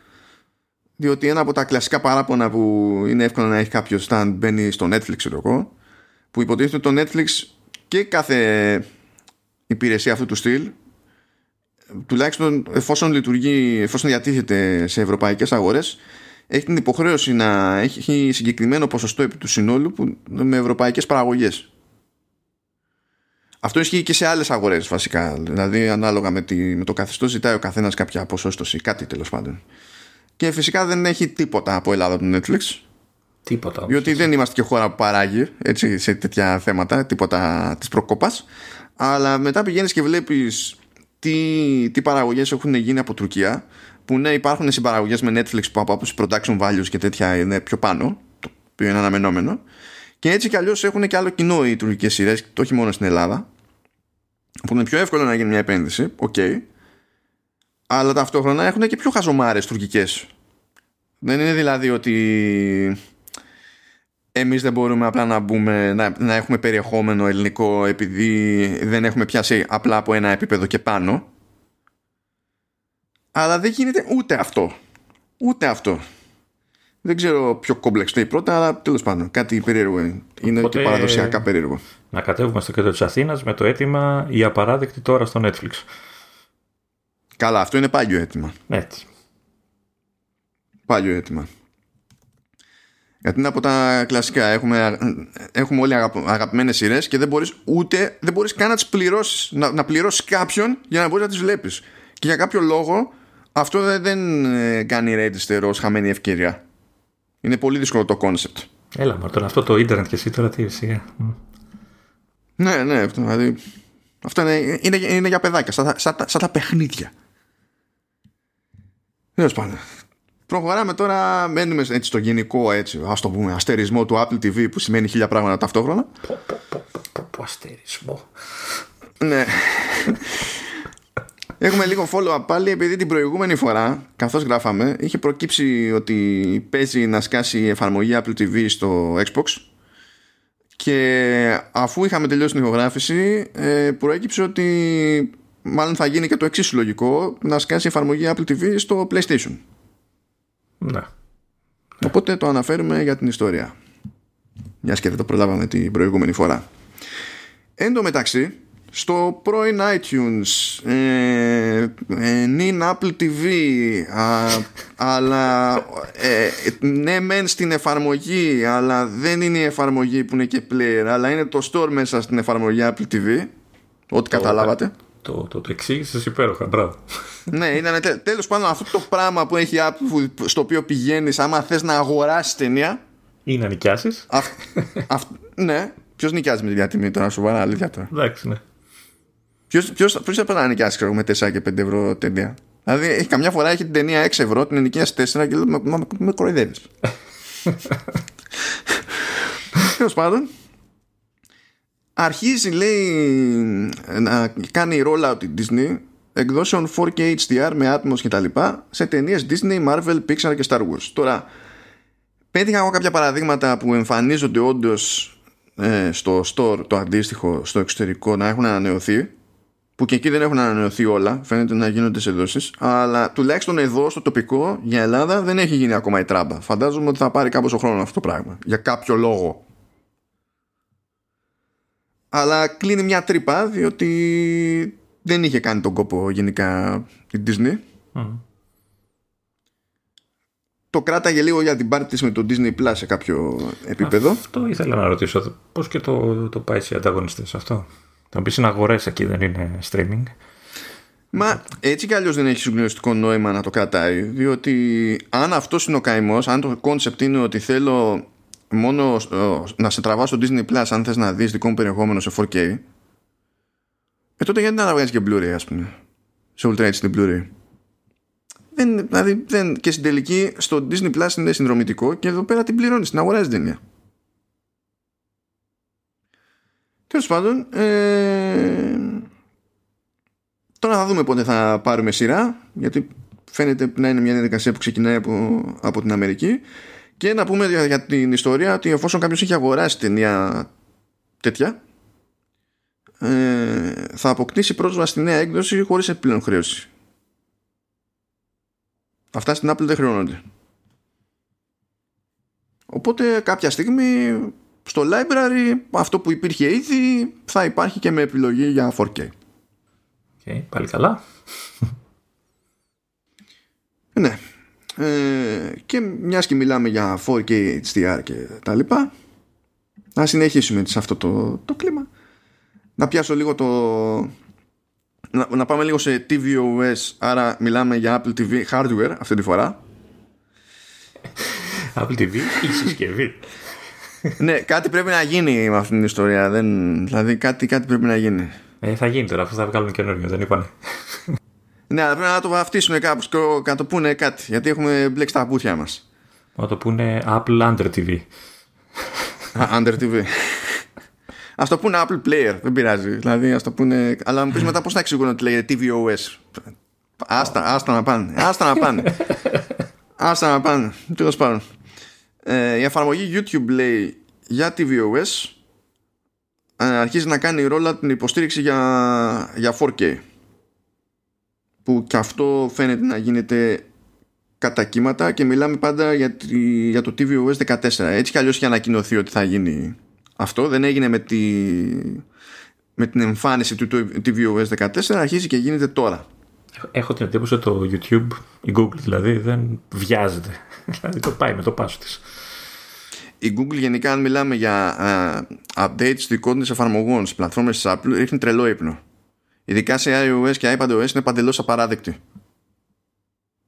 διότι ένα από τα κλασικά παράπονα που είναι εύκολο να έχει κάποιος όταν μπαίνει στο Netflix, ξέρω εγώ, που υποτίθεται το Netflix και κάθε υπηρεσία αυτού του στυλ, τουλάχιστον εφόσον λειτουργεί, εφόσον διατίθεται σε ευρωπαϊκές αγορές, έχει την υποχρέωση να έχει συγκεκριμένο ποσοστό επί του συνόλου που, με ευρωπαϊκές παραγωγές. Αυτό ισχύει και σε άλλες αγορές βασικά. Δηλαδή ανάλογα με, τη, με το καθεστώς ζητάει ο καθένας κάποια ποσόστοση, κάτι τέλος πάντων. Και φυσικά δεν έχει τίποτα από Ελλάδα του Netflix. Τίποτα. όμως. Διότι δεν είμαστε και χώρα που παράγει έτσι, σε τέτοια θέματα, τίποτα της προκοπής. Αλλά μετά πηγαίνεις και βλέπεις τι, τι παραγωγές έχουν γίνει από Τουρκία. Που ναι, υπάρχουν συμπαραγωγές με Netflix που από άποψη production values και τέτοια είναι πιο πάνω, το οποίο είναι αναμενόμενο. Και έτσι κι αλλιώς έχουν και άλλο κοινό οι τουρκικές σειρές, το όχι μόνο στην Ελλάδα. Που είναι πιο εύκολο να γίνει μια επένδυση, οκ. αλλά ταυτόχρονα έχουν και πιο χαζομάρες τουρκικές δεν είναι δηλαδή ότι εμείς δεν μπορούμε απλά να μπούμε να, να έχουμε περιεχόμενο ελληνικό επειδή δεν έχουμε πιάσει απλά από ένα επίπεδο και πάνω αλλά δεν γίνεται ούτε αυτό ούτε αυτό δεν ξέρω ποιο κόμπλεξ το πρώτα αλλά τέλος πάντων κάτι περίεργο είναι, είναι Οπότε- και παραδοσιακά περίεργο Να κατέβουμε στο κέντρο της Αθήνας με το αίτημα η απαράδεκτη τώρα στο Netflix. καλά αυτό είναι πάγιο αίτημα Έτσι. Πάλιο έτοιμα. Γιατί είναι από τα κλασικά. Έχουμε, έχουμε όλοι αγαπ, αγαπημένες σειρές και δεν μπορείς ούτε δεν μπορείς καν να τις πληρώσεις. Να, να πληρώσεις κάποιον για να μπορείς να τις βλέπεις. Και για κάποιο λόγο αυτό δεν, δεν ε, κάνει register ω χαμένη ευκαιρία. Είναι πολύ δύσκολο το concept. Έλα, μα τώρα αυτό το ίντερνετ και εσύ τώρα τι σιγά. Μ. Ναι, ναι, αυτό, δηλαδή, αυτό είναι, είναι, είναι για παιδάκια, σαν, τα- σαν, τα- σαν τα παιχνίδια. Τέλος πάντων. Προχωράμε τώρα, μένουμε έτσι στο γενικό έτσι, ας το πούμε, αστερισμό του Apple TV που σημαίνει χίλια πράγματα ταυτόχρονα. Πω, πω, πω, πω, πω, πω, αστερισμό. Ναι. Έχουμε λίγο follow-up πάλι επειδή την προηγούμενη φορά, καθώς γράφαμε, είχε προκύψει ότι παίζει να σκάσει η εφαρμογή Apple TV στο Xbox και αφού είχαμε τελειώσει την ηχογράφηση ε, προέκυψε ότι μάλλον θα γίνει και το εξής λογικό να σκάσει η εφαρμογή Apple TV στο PlayStation. Ναι. Οπότε το αναφέρουμε για την ιστορία. Μιας και δεν το προλάβαμε την προηγούμενη φορά. Εν τω μεταξύ, στο πρώην iTunes, ε, ε, νυν Apple TV, α, αλλά ε, ναι μεν στην εφαρμογή, αλλά δεν είναι η εφαρμογή που είναι και player, αλλά είναι το store μέσα στην εφαρμογή Apple TV, Ό,τι καταλάβατε. Το, το, το εξήγησες υπέροχα, μπράβο. ναι, ήταν τε, τέλος πάντων αυτό το πράγμα που έχει στο οποίο πηγαίνεις, άμα θες να αγοράσεις ταινία. ή να νοικιάσεις. ναι, ποιος νοικιάζει με τη διατιμή τώρα, σοβαρά, αλήθεια τώρα. Εντάξει, ναι. Ποιος θα πρέπει να νοικιάσει ξέρω, με 4 και 5 ευρώ ταινία. Δηλαδή, έχει, καμιά φορά έχει την ταινία 6 ευρώ, την ενοικίαση 4 και λέει: Μα με, με κοροϊδεύεις. [LAUGHS] Τέλος πάντων, αρχίζει λέει να κάνει rollout η Disney εκδόσεων 4K HDR με Atmos και τα λοιπά σε ταινίες Disney, Marvel, Pixar και Star Wars. Τώρα, πέτυχα εγώ κάποια παραδείγματα που εμφανίζονται όντως ε, στο store το αντίστοιχο στο εξωτερικό να έχουν ανανεωθεί που και εκεί δεν έχουν ανανεωθεί όλα φαίνεται να γίνονται σε δόσεις αλλά τουλάχιστον εδώ στο τοπικό για Ελλάδα δεν έχει γίνει ακόμα η τράμπα φαντάζομαι ότι θα πάρει κάπως ο χρόνο αυτό το πράγμα για κάποιο λόγο αλλά κλείνει μια τρύπα διότι δεν είχε κάνει τον κόπο γενικά η Disney το κράταγε λίγο για την πάρτι της με το Disney Plus σε κάποιο επίπεδο αυτό ήθελα να ρωτήσω πώς και το, το πάει σε ανταγωνιστές αυτό; Θα πει είναι αγορές εκεί, δεν είναι streaming; Μα έτσι κι αλλιώς δεν έχει συγκλονιστικό νόημα να το κρατάει. Διότι αν αυτός είναι ο καημός, αν το concept είναι ότι θέλω μόνο ε, να σε τραβάω στο Disney Plus αν θες να δεις δικό μου περιεχόμενο σε 4K, ε, τότε γιατί να βγάζει και Blu-ray, ας πούμε. Σε Ultra HD Blu-ray. Δεν, δηλαδή, δεν, και στην τελική στο Disney Plus είναι συνδρομητικό και εδώ πέρα την πληρώνεις, την αγοράζεις ταινία. Τέλος πάντων, ε, τώρα θα δούμε πότε θα πάρουμε σειρά, γιατί φαίνεται να είναι μια διαδικασία που ξεκινάει από, από την Αμερική. Και να πούμε για, την ιστορία ότι εφόσον κάποιος έχει αγοράσει ταινία τέτοια, ε, θα αποκτήσει πρόσβαση στη νέα έκδοση χωρίς επιπλέον χρέωση. Αυτά στην Apple δεν χρεώνονται. Οπότε κάποια στιγμή στο library αυτό που υπήρχε ήδη θα υπάρχει και με επιλογή για 4K. Okay, πάλι καλά. ναι. Ε, και μιας και μιλάμε για 4K HDR και τα λοιπά να συνεχίσουμε σε αυτό το, το κλίμα να πιάσω λίγο το να, να πάμε λίγο σε tvOS άρα μιλάμε για Apple TV hardware αυτή τη φορά Apple TV ή συσκευή ναι, κάτι πρέπει να γίνει με αυτήν την ιστορία. Δεν... Δηλαδή κάτι, κάτι πρέπει να γίνει. Ε, θα γίνει τώρα, αυτό θα βγάλουν καινούριο, δεν είπανε. Ναι, αλλά πρέπει να το βαφτίσουν κάπως και να το πούνε κάτι. Γιατί έχουμε μπλέξει τα πούθια μας. Να το πούνε Apple Under TV. Under TV. Α το πούνε Apple Player, δεν πειράζει. Δηλαδή, ας το πούνε. Αλλά μου πεις μετά πώς θα εξηγούν ότι λέγεται tvOS. Άστα, άστα να πάνε. Άστα να πάνε. άστα να πάνε. Τέλος πάντων. Ε, η εφαρμογή YouTube λέει για tvOS ε, αρχίζει να κάνει ρόλα την υποστήριξη για, για 4K που και αυτό φαίνεται να γίνεται κατά κύματα και μιλάμε πάντα για, για το tvOS 14 έτσι κι αλλιώς είχε ανακοινωθεί ότι θα γίνει αυτό δεν έγινε με, τη, με την εμφάνιση του tvOS 14 αρχίζει και γίνεται τώρα Έχω την εντύπωση ότι το YouTube, η Google δηλαδή, δεν βιάζεται. [LAUGHS] δηλαδή το πάει με το πάσο της. Η Google γενικά αν μιλάμε για uh, updates δικών της εφαρμογών στις πλατφόρμες της Apple ρίχνει τρελό ύπνο. Ειδικά σε iOS και iPadOS είναι παντελώς απαράδεκτη.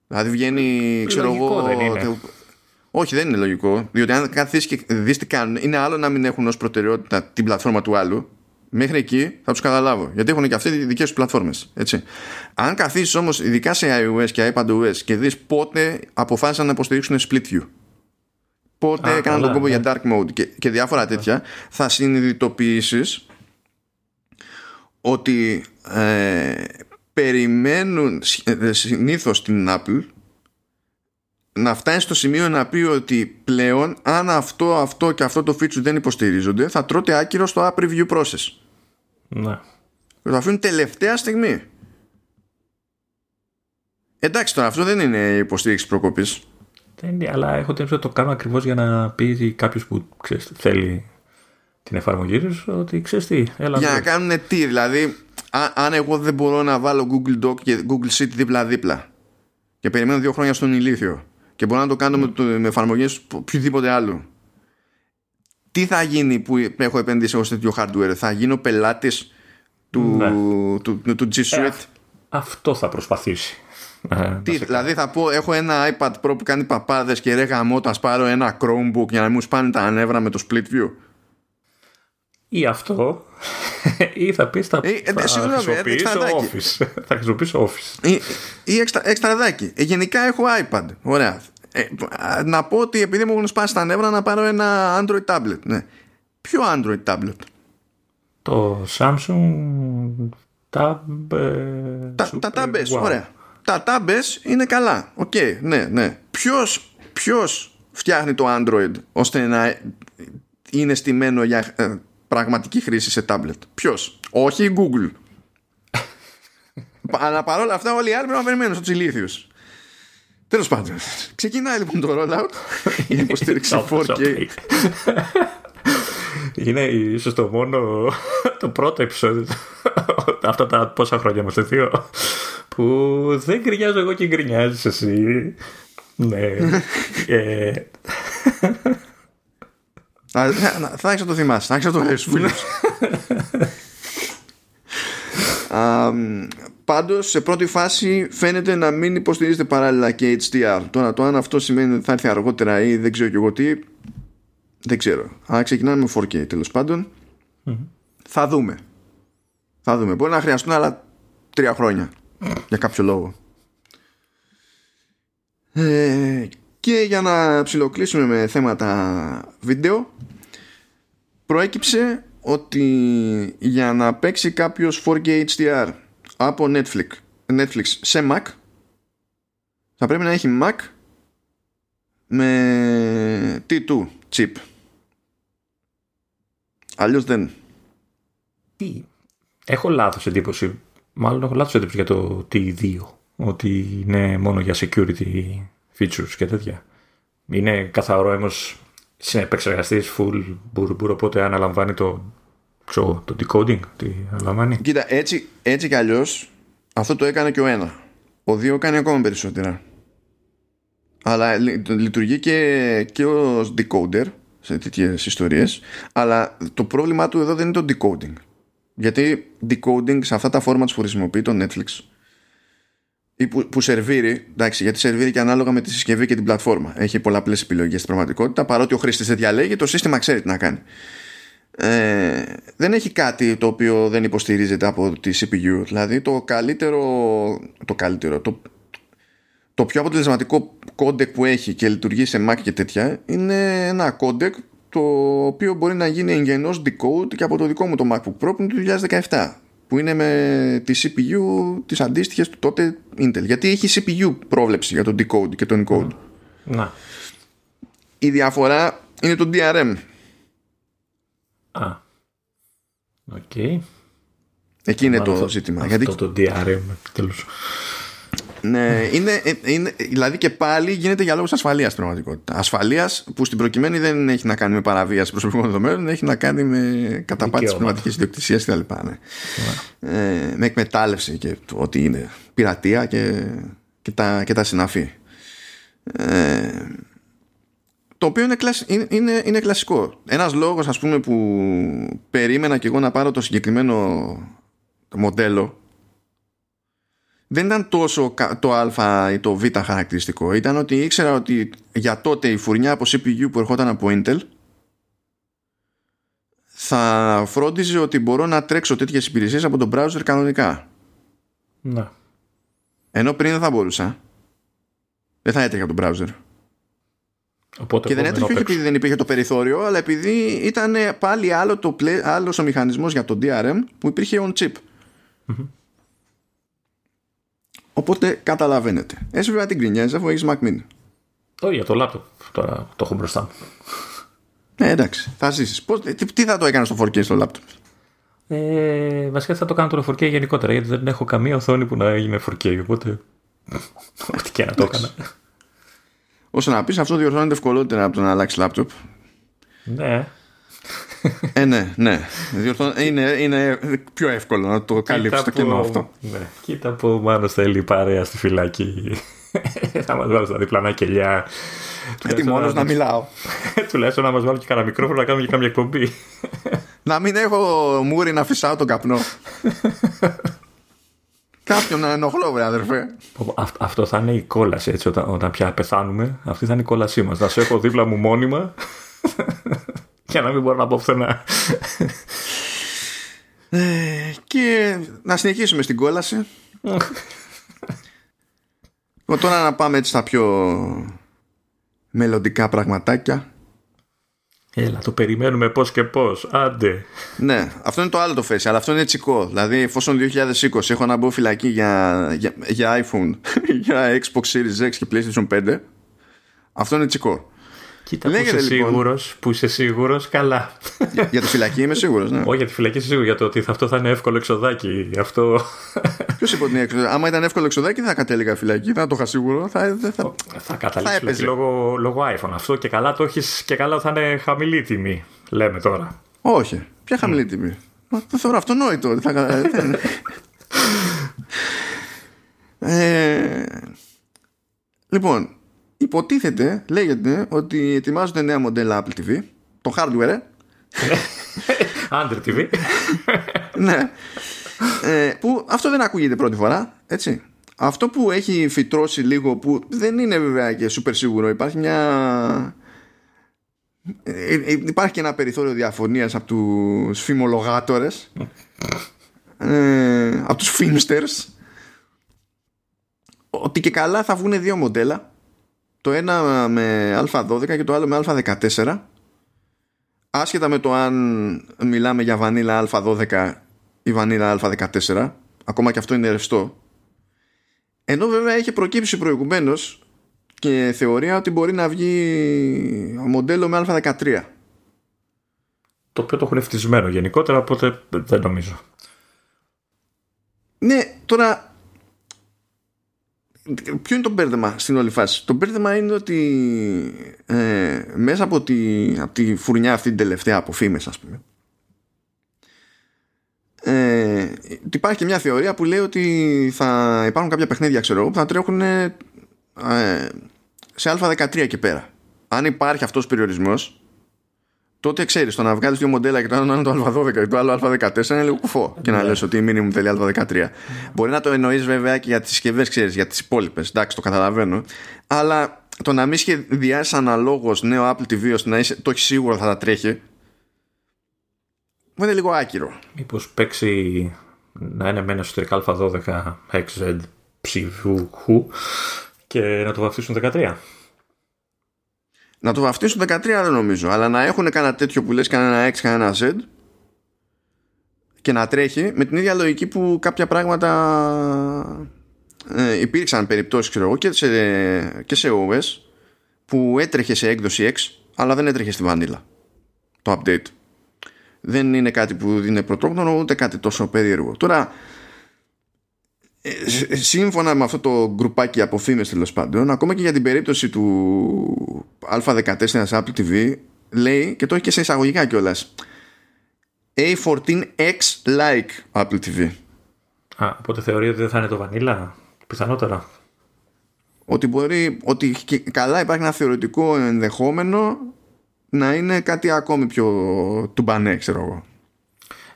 Δηλαδή βγαίνει, ξέρω εγώ... Δεν είναι. Όχι, δεν είναι λογικό. Διότι αν καθίσεις και δεις τι κάνουν, είναι άλλο να μην έχουν ως προτεραιότητα την πλατφόρμα του άλλου Μέχρι εκεί θα τους καταλάβω. Γιατί έχουν και αυτοί δικές τους πλατφόρμες. Αν καθίσεις όμως, ειδικά σε iOS και iPadOS και δεις πότε αποφάσισαν να υποστηρίξουν split view, πότε έκαναν τον κόμπο για ναι. dark mode και, και διάφορα τέτοια, θα συνειδητοποιήσεις ότι ε, περιμένουν ε, συνήθως την Apple να φτάσει στο σημείο να πει ότι πλέον αν αυτό, αυτό και αυτό το feature δεν υποστηρίζονται θα τρώτε άκυρο στο app review process. Ναι. Το αφήνουν τελευταία στιγμή. Εντάξει τώρα αυτό δεν είναι υποστήριξη προκοπής. Δεν είναι, αλλά έχω την ότι το κάνω ακριβώς για να πει κάποιος που ξέρεις, θέλει την εφαρμογή τους ότι ξέρεις τι. Έλα για να κάνουν τι, δηλαδή, αν εγώ δεν μπορώ να βάλω Google Doc και Google Sheet δίπλα-δίπλα και περιμένω δύο χρόνια στον ηλίθιο και μπορώ να το κάνω με, με εφαρμογές οποιοδήποτε άλλο. Τι θα γίνει που έχω επενδύσει εγώ σε τέτοιο hardware, θα γίνω πελάτης του, ναι. του, του, του, G Suite. Ε, αυτό θα προσπαθήσει. Ε, Τι, δηλαδή θα πω έχω ένα iPad Pro που κάνει παπάδες και ρε γαμώ τα πάρω ένα Chromebook για να μην μου σπάνε τα ανέβρα με το split view; Ή αυτό. [LAUGHS] Ή θα πεις θα, ε, ε, [LAUGHS] θα χρησιμοποιήσω Office. Θα χρησιμοποιήσω Office. Ή, ή εξτραδάκι. Ε, γενικά έχω iPad. Ωραία. Ε, να πω ότι επειδή μου έχουν σπάσει τα νεύρα να πάρω ένα Android tablet. Ναι. ποιο Android tablet; Το Samsung Tab τα, τα Tab S ωραία. Τα Tab S είναι καλά. OK okay, ναι ναι. Ποιος, ποιος φτιάχνει το Android ώστε να είναι στημένο για πραγματική χρήση σε tablet. Ποιος, όχι η Google. [LAUGHS] Αλλά παρόλα αυτά, όλοι οι άλλοι πρέπει να περιμένουν στου ηλίθιους. Τέλος πάντων, ξεκινάει λοιπόν το rollout [LAUGHS] η υποστήριξη 4K. [LAUGHS] Είναι ίσως το μόνο το πρώτο επεισόδιο αυτά τα πόσα χρόνια είμαστε δύο που δεν γκρινιάζω εγώ και γκρινιάζεις εσύ ναι ε, θα έχεις να το θυμάσαι, θα έχεις να το έχεις φίλους. Πάντως σε πρώτη φάση φαίνεται να μην υποστηρίζεται παράλληλα και HDR. Τώρα το αν αυτό σημαίνει ότι θα έρθει αργότερα ή δεν ξέρω και εγώ τι, δεν ξέρω. Αλλά ξεκινάμε με 4K τέλος Θα δούμε. Θα δούμε. Μπορεί να χρειαστούν άλλα τρία χρόνια για κάποιο λόγο. Ε, και για να ψιλοκλείσουμε με θέματα βίντεο προέκυψε ότι για να παίξει κάποιος 4K HDR από Netflix, Netflix σε Mac θα πρέπει να έχει Mac με T2 chip. Αλλιώς δεν. Τι; Έχω λάθος εντύπωση. Μάλλον έχω λάθος εντύπωση για το T2. Ότι είναι μόνο για security features και τέτοια. Είναι καθαρό όμω σε επεξεργαστή full μπουρμπουρ, οπότε αναλαμβάνει το, ξέρω, το decoding. Τι αναλαμβάνει. Κοίτα, έτσι, έτσι κι αλλιώς αυτό το έκανε και ο ένα. Ο δύο κάνει ακόμα περισσότερα. Αλλά λειτουργεί και, και ω decoder σε τέτοιες ιστορίες. Αλλά το πρόβλημά του εδώ δεν είναι το decoding. Γιατί decoding σε αυτά τα formats που χρησιμοποιεί το Netflix ή που, που σερβίρει, εντάξει, γιατί σερβίρει και ανάλογα με τη συσκευή και την πλατφόρμα. Έχει πολλαπλές επιλογές στην πραγματικότητα. Παρότι ο χρήστης δεν διαλέγει, το σύστημα ξέρει τι να κάνει. Ε, δεν έχει κάτι το οποίο δεν υποστηρίζεται από τη CPU. Δηλαδή το καλύτερο, το καλύτερο, το, το πιο αποτελεσματικό codec που έχει και λειτουργεί σε Mac και τέτοια είναι ένα codec το οποίο μπορεί να γίνει εγγενώς decode και από το δικό μου το MacBook Pro που είναι το 2017 που είναι με τη CPU τις αντίστοιχες του τότε Intel γιατί έχει CPU πρόβλεψη για το decode και το encode να. η διαφορά είναι το DRM Α OK okay. Εκεί είναι το ζήτημα. Αυτό γιατί... το DRM τέλος. Ναι, είναι, είναι, δηλαδή και πάλι γίνεται για λόγους ασφαλείας στην πραγματικότητα. Ασφαλείας που στην προκειμένη δεν έχει να κάνει με παραβίαση προσωπικών δεδομένων, έχει να κάνει με καταπάτηση πνευματικής ιδιοκτησίας κτλ. Ναι. Ε, με εκμετάλλευση και το ότι είναι πειρατεία και, και, τα, και τα συναφή. Ε, το οποίο είναι, είναι, είναι, είναι κλασικό. Ένας λόγος ας πούμε που περίμενα και εγώ να πάρω το συγκεκριμένο μοντέλο δεν ήταν τόσο το α ή το β χαρακτηριστικό. Ήταν ότι ήξερα ότι για τότε η φουρνιά από CPU που ερχόταν από Intel θα φρόντιζε ότι μπορώ να τρέξω τέτοιες υπηρεσίες από τον browser κανονικά. Ναι. Ενώ πριν δεν θα μπορούσα. Δεν θα έτρεχε από τον browser. Οπότε και δεν έτρεχε όχι επειδή δεν υπήρχε το περιθώριο, αλλά επειδή ήταν πάλι άλλο το άλλος ο μηχανισμός για το DRM που υπήρχε on chip. Οπότε καταλαβαίνετε. Εσύ βέβαια την κρινιάζει αφού έχεις Mac Mini. Όχι για το laptop. Τώρα το έχω μπροστά μου. Ναι, εντάξει. Θα ζήσεις. Τι, τι, θα το έκανες στο 4K στο laptop; Ε, βασικά θα το κάνω το 4K γενικότερα γιατί δεν έχω καμία οθόνη που να έγινε 4K. Οπότε. [LAUGHS] Ό,τι και να το έκανα. Όσο να πεις, αυτό διορθώνεται ευκολότερα από το να αλλάξεις laptop. Ναι ε, ναι, ναι. Είναι, είναι πιο εύκολο να το καλύψει το κενό αυτό. Ναι. Κοίτα που ο Μάνος θέλει παρέα στη φυλακή. [LAUGHS] θα μας βάλει στα διπλανά κελιά. Γιατί μόνο να μιλάω. [LAUGHS] Τουλάχιστον να μας βάλει και κανένα μικρόφωνο να κάνουμε και κάμια εκπομπή. [LAUGHS] να μην έχω μούρι να φυσάω τον καπνό. Κάποιον να ενοχλώ, βρε αδερφέ. Αυτό θα είναι η κόλαση έτσι όταν, όταν πια πεθάνουμε. Αυτή θα είναι η κόλασή μας. Να σε έχω δίπλα μου μόνιμα. Για να μην μπορώ να πω πουθενά. Ε, και να συνεχίσουμε στην κόλαση. τώρα να πάμε έτσι στα πιο μελλοντικά πραγματάκια. Έλα, το περιμένουμε πώς και πώς. Άντε. Ναι, αυτό είναι το άλλο το face, αλλά αυτό είναι τσικό. Δηλαδή, εφόσον 2020 έχω να μπω φυλακή για, για, για iPhone, [LAUGHS] για Xbox Series X και PlayStation 5, αυτό είναι τσικό. Κοίτα που είσαι, λοιπόν, σίγουρος, που είσαι σίγουρος, καλά. Για, για τη φυλακή είμαι σίγουρος, ναι. Όχι, για τη φυλακή είσαι σίγουρος, για το ότι αυτό θα είναι εύκολο εξοδάκι. Αυτό... Ποιος είπε ότι είναι εύκολο. Άμα ήταν εύκολο εξοδάκι, δεν θα κατέληγα φυλακή, θα το είχα σίγουρο. Θα, θα, θα καταλήξει λόγω, λόγω iPhone. Αυτό και καλά το έχεις και καλά θα είναι χαμηλή τιμή, λέμε τώρα. Όχι. Ποια χαμηλή τιμή; Μα το θεωρώ αυτονόητο. Θα... [LAUGHS] ε, λοιπόν, υποτίθεται, λέγεται ότι ετοιμάζονται νέα μοντέλα Apple TV, το hardware, ε. [LAUGHS] Under TV. [LAUGHS] ναι. Ε, που αυτό δεν ακούγεται πρώτη φορά, έτσι. Αυτό που έχει φυτρώσει λίγο, που δεν είναι βέβαια και σούπερ σίγουρο, υπάρχει μια... Ε, ε, υπάρχει και ένα περιθώριο διαφωνίας από τους φημολογάτορες ε, από τους filmsters ότι και καλά θα βγουν δύο μοντέλα το ένα με α12 και το άλλο με α14. Άσχετα με το αν μιλάμε για βανίλα α12 ή βανίλα α14 ακόμα και αυτό είναι ρευστό. Ενώ βέβαια έχει προκύψει προηγουμένως και θεωρία ότι μπορεί να βγει μοντέλο με α13. Το οποίο το έχουν ευτυσμένο γενικότερα οπότε δεν νομίζω. Ναι τώρα Ποιο είναι το μπέρδεμα στην όλη φάση; Το μπέρδεμα είναι ότι ε, μέσα από τη, από τη φουρνιά αυτή την τελευταία από φήμες ας πούμε ε, υπάρχει και μια θεωρία που λέει ότι θα υπάρχουν κάποια παιχνίδια ξέρω που θα τρέχουν ε, σε α13 και πέρα. Αν υπάρχει αυτός ο περιορισμός τότε ξέρεις το να βγάλεις δύο μοντέλα και το ένα είναι το Α12 και το άλλο Α14 είναι λίγο κουφό. Και να ναι. λες ότι η μήνυ μου θέλει Α13. Μπορεί να το εννοείς βέβαια και για τις συσκευές, ξέρεις, για τις υπόλοιπες. Εντάξει, το καταλαβαίνω. Αλλά το να μην σχεδιάσεις αναλόγως νέο Apple TV ώστε να είσαι, το έχεις σίγουρο θα τα τρέχει. Μου είναι λίγο άκυρο. Μήπως παίξει να είναι με ένα εσωτερικά Α12 XZ ψηφού και να το βαφτίσουν 13. Να το βαφτίσουν 13 δεν νομίζω, αλλά να έχουν κανένα τέτοιο που λες κανένα X, κανένα Z και να τρέχει με την ίδια λογική που κάποια πράγματα ε, υπήρξαν περιπτώσεις ξέρω εγώ και σε, και σε OS που έτρεχε σε έκδοση X αλλά δεν έτρεχε στη βανίλα το update. Δεν είναι κάτι που είναι πρωτόγνωρο ούτε κάτι τόσο περίεργο. Τώρα ε, σύμφωνα με αυτό το γκρουπάκι από φήμες τέλος πάντων ακόμα και για την περίπτωση του α14 Apple TV λέει και το έχει και σε εισαγωγικά κιόλας. A14X like Apple TV Α, οπότε θεωρεί ότι δεν θα είναι το βανίλα πιθανότερα ότι μπορεί ότι και καλά υπάρχει ένα θεωρητικό ενδεχόμενο να είναι κάτι ακόμη πιο τουμπανέ ξέρω εγώ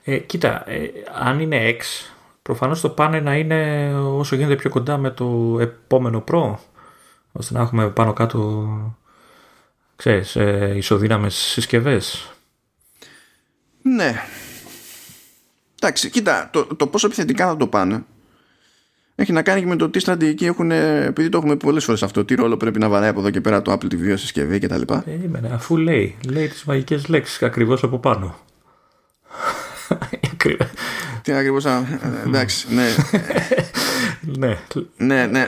ε, κοίτα, ε, αν είναι X προφανώς το πάνε να είναι όσο γίνεται πιο κοντά με το επόμενο Pro ώστε να έχουμε πάνω κάτω ξέρεις, ε, ισοδύναμες συσκευές. Ναι. Εντάξει, κοίτα, το, το πόσο επιθετικά θα το πάνε έχει να κάνει και με το τι στρατηγική έχουν, επειδή το έχουμε πολλές φορές αυτό, τι ρόλο πρέπει να βαράει από εδώ και πέρα το Apple TV συσκευή κτλ. Περίμενε, αφού λέει, λέει τις μαγικές λέξεις ακριβώς από πάνω. [LAUGHS] Τι ακριβώς. Εντάξει, ναι. ναι. Ναι, ναι.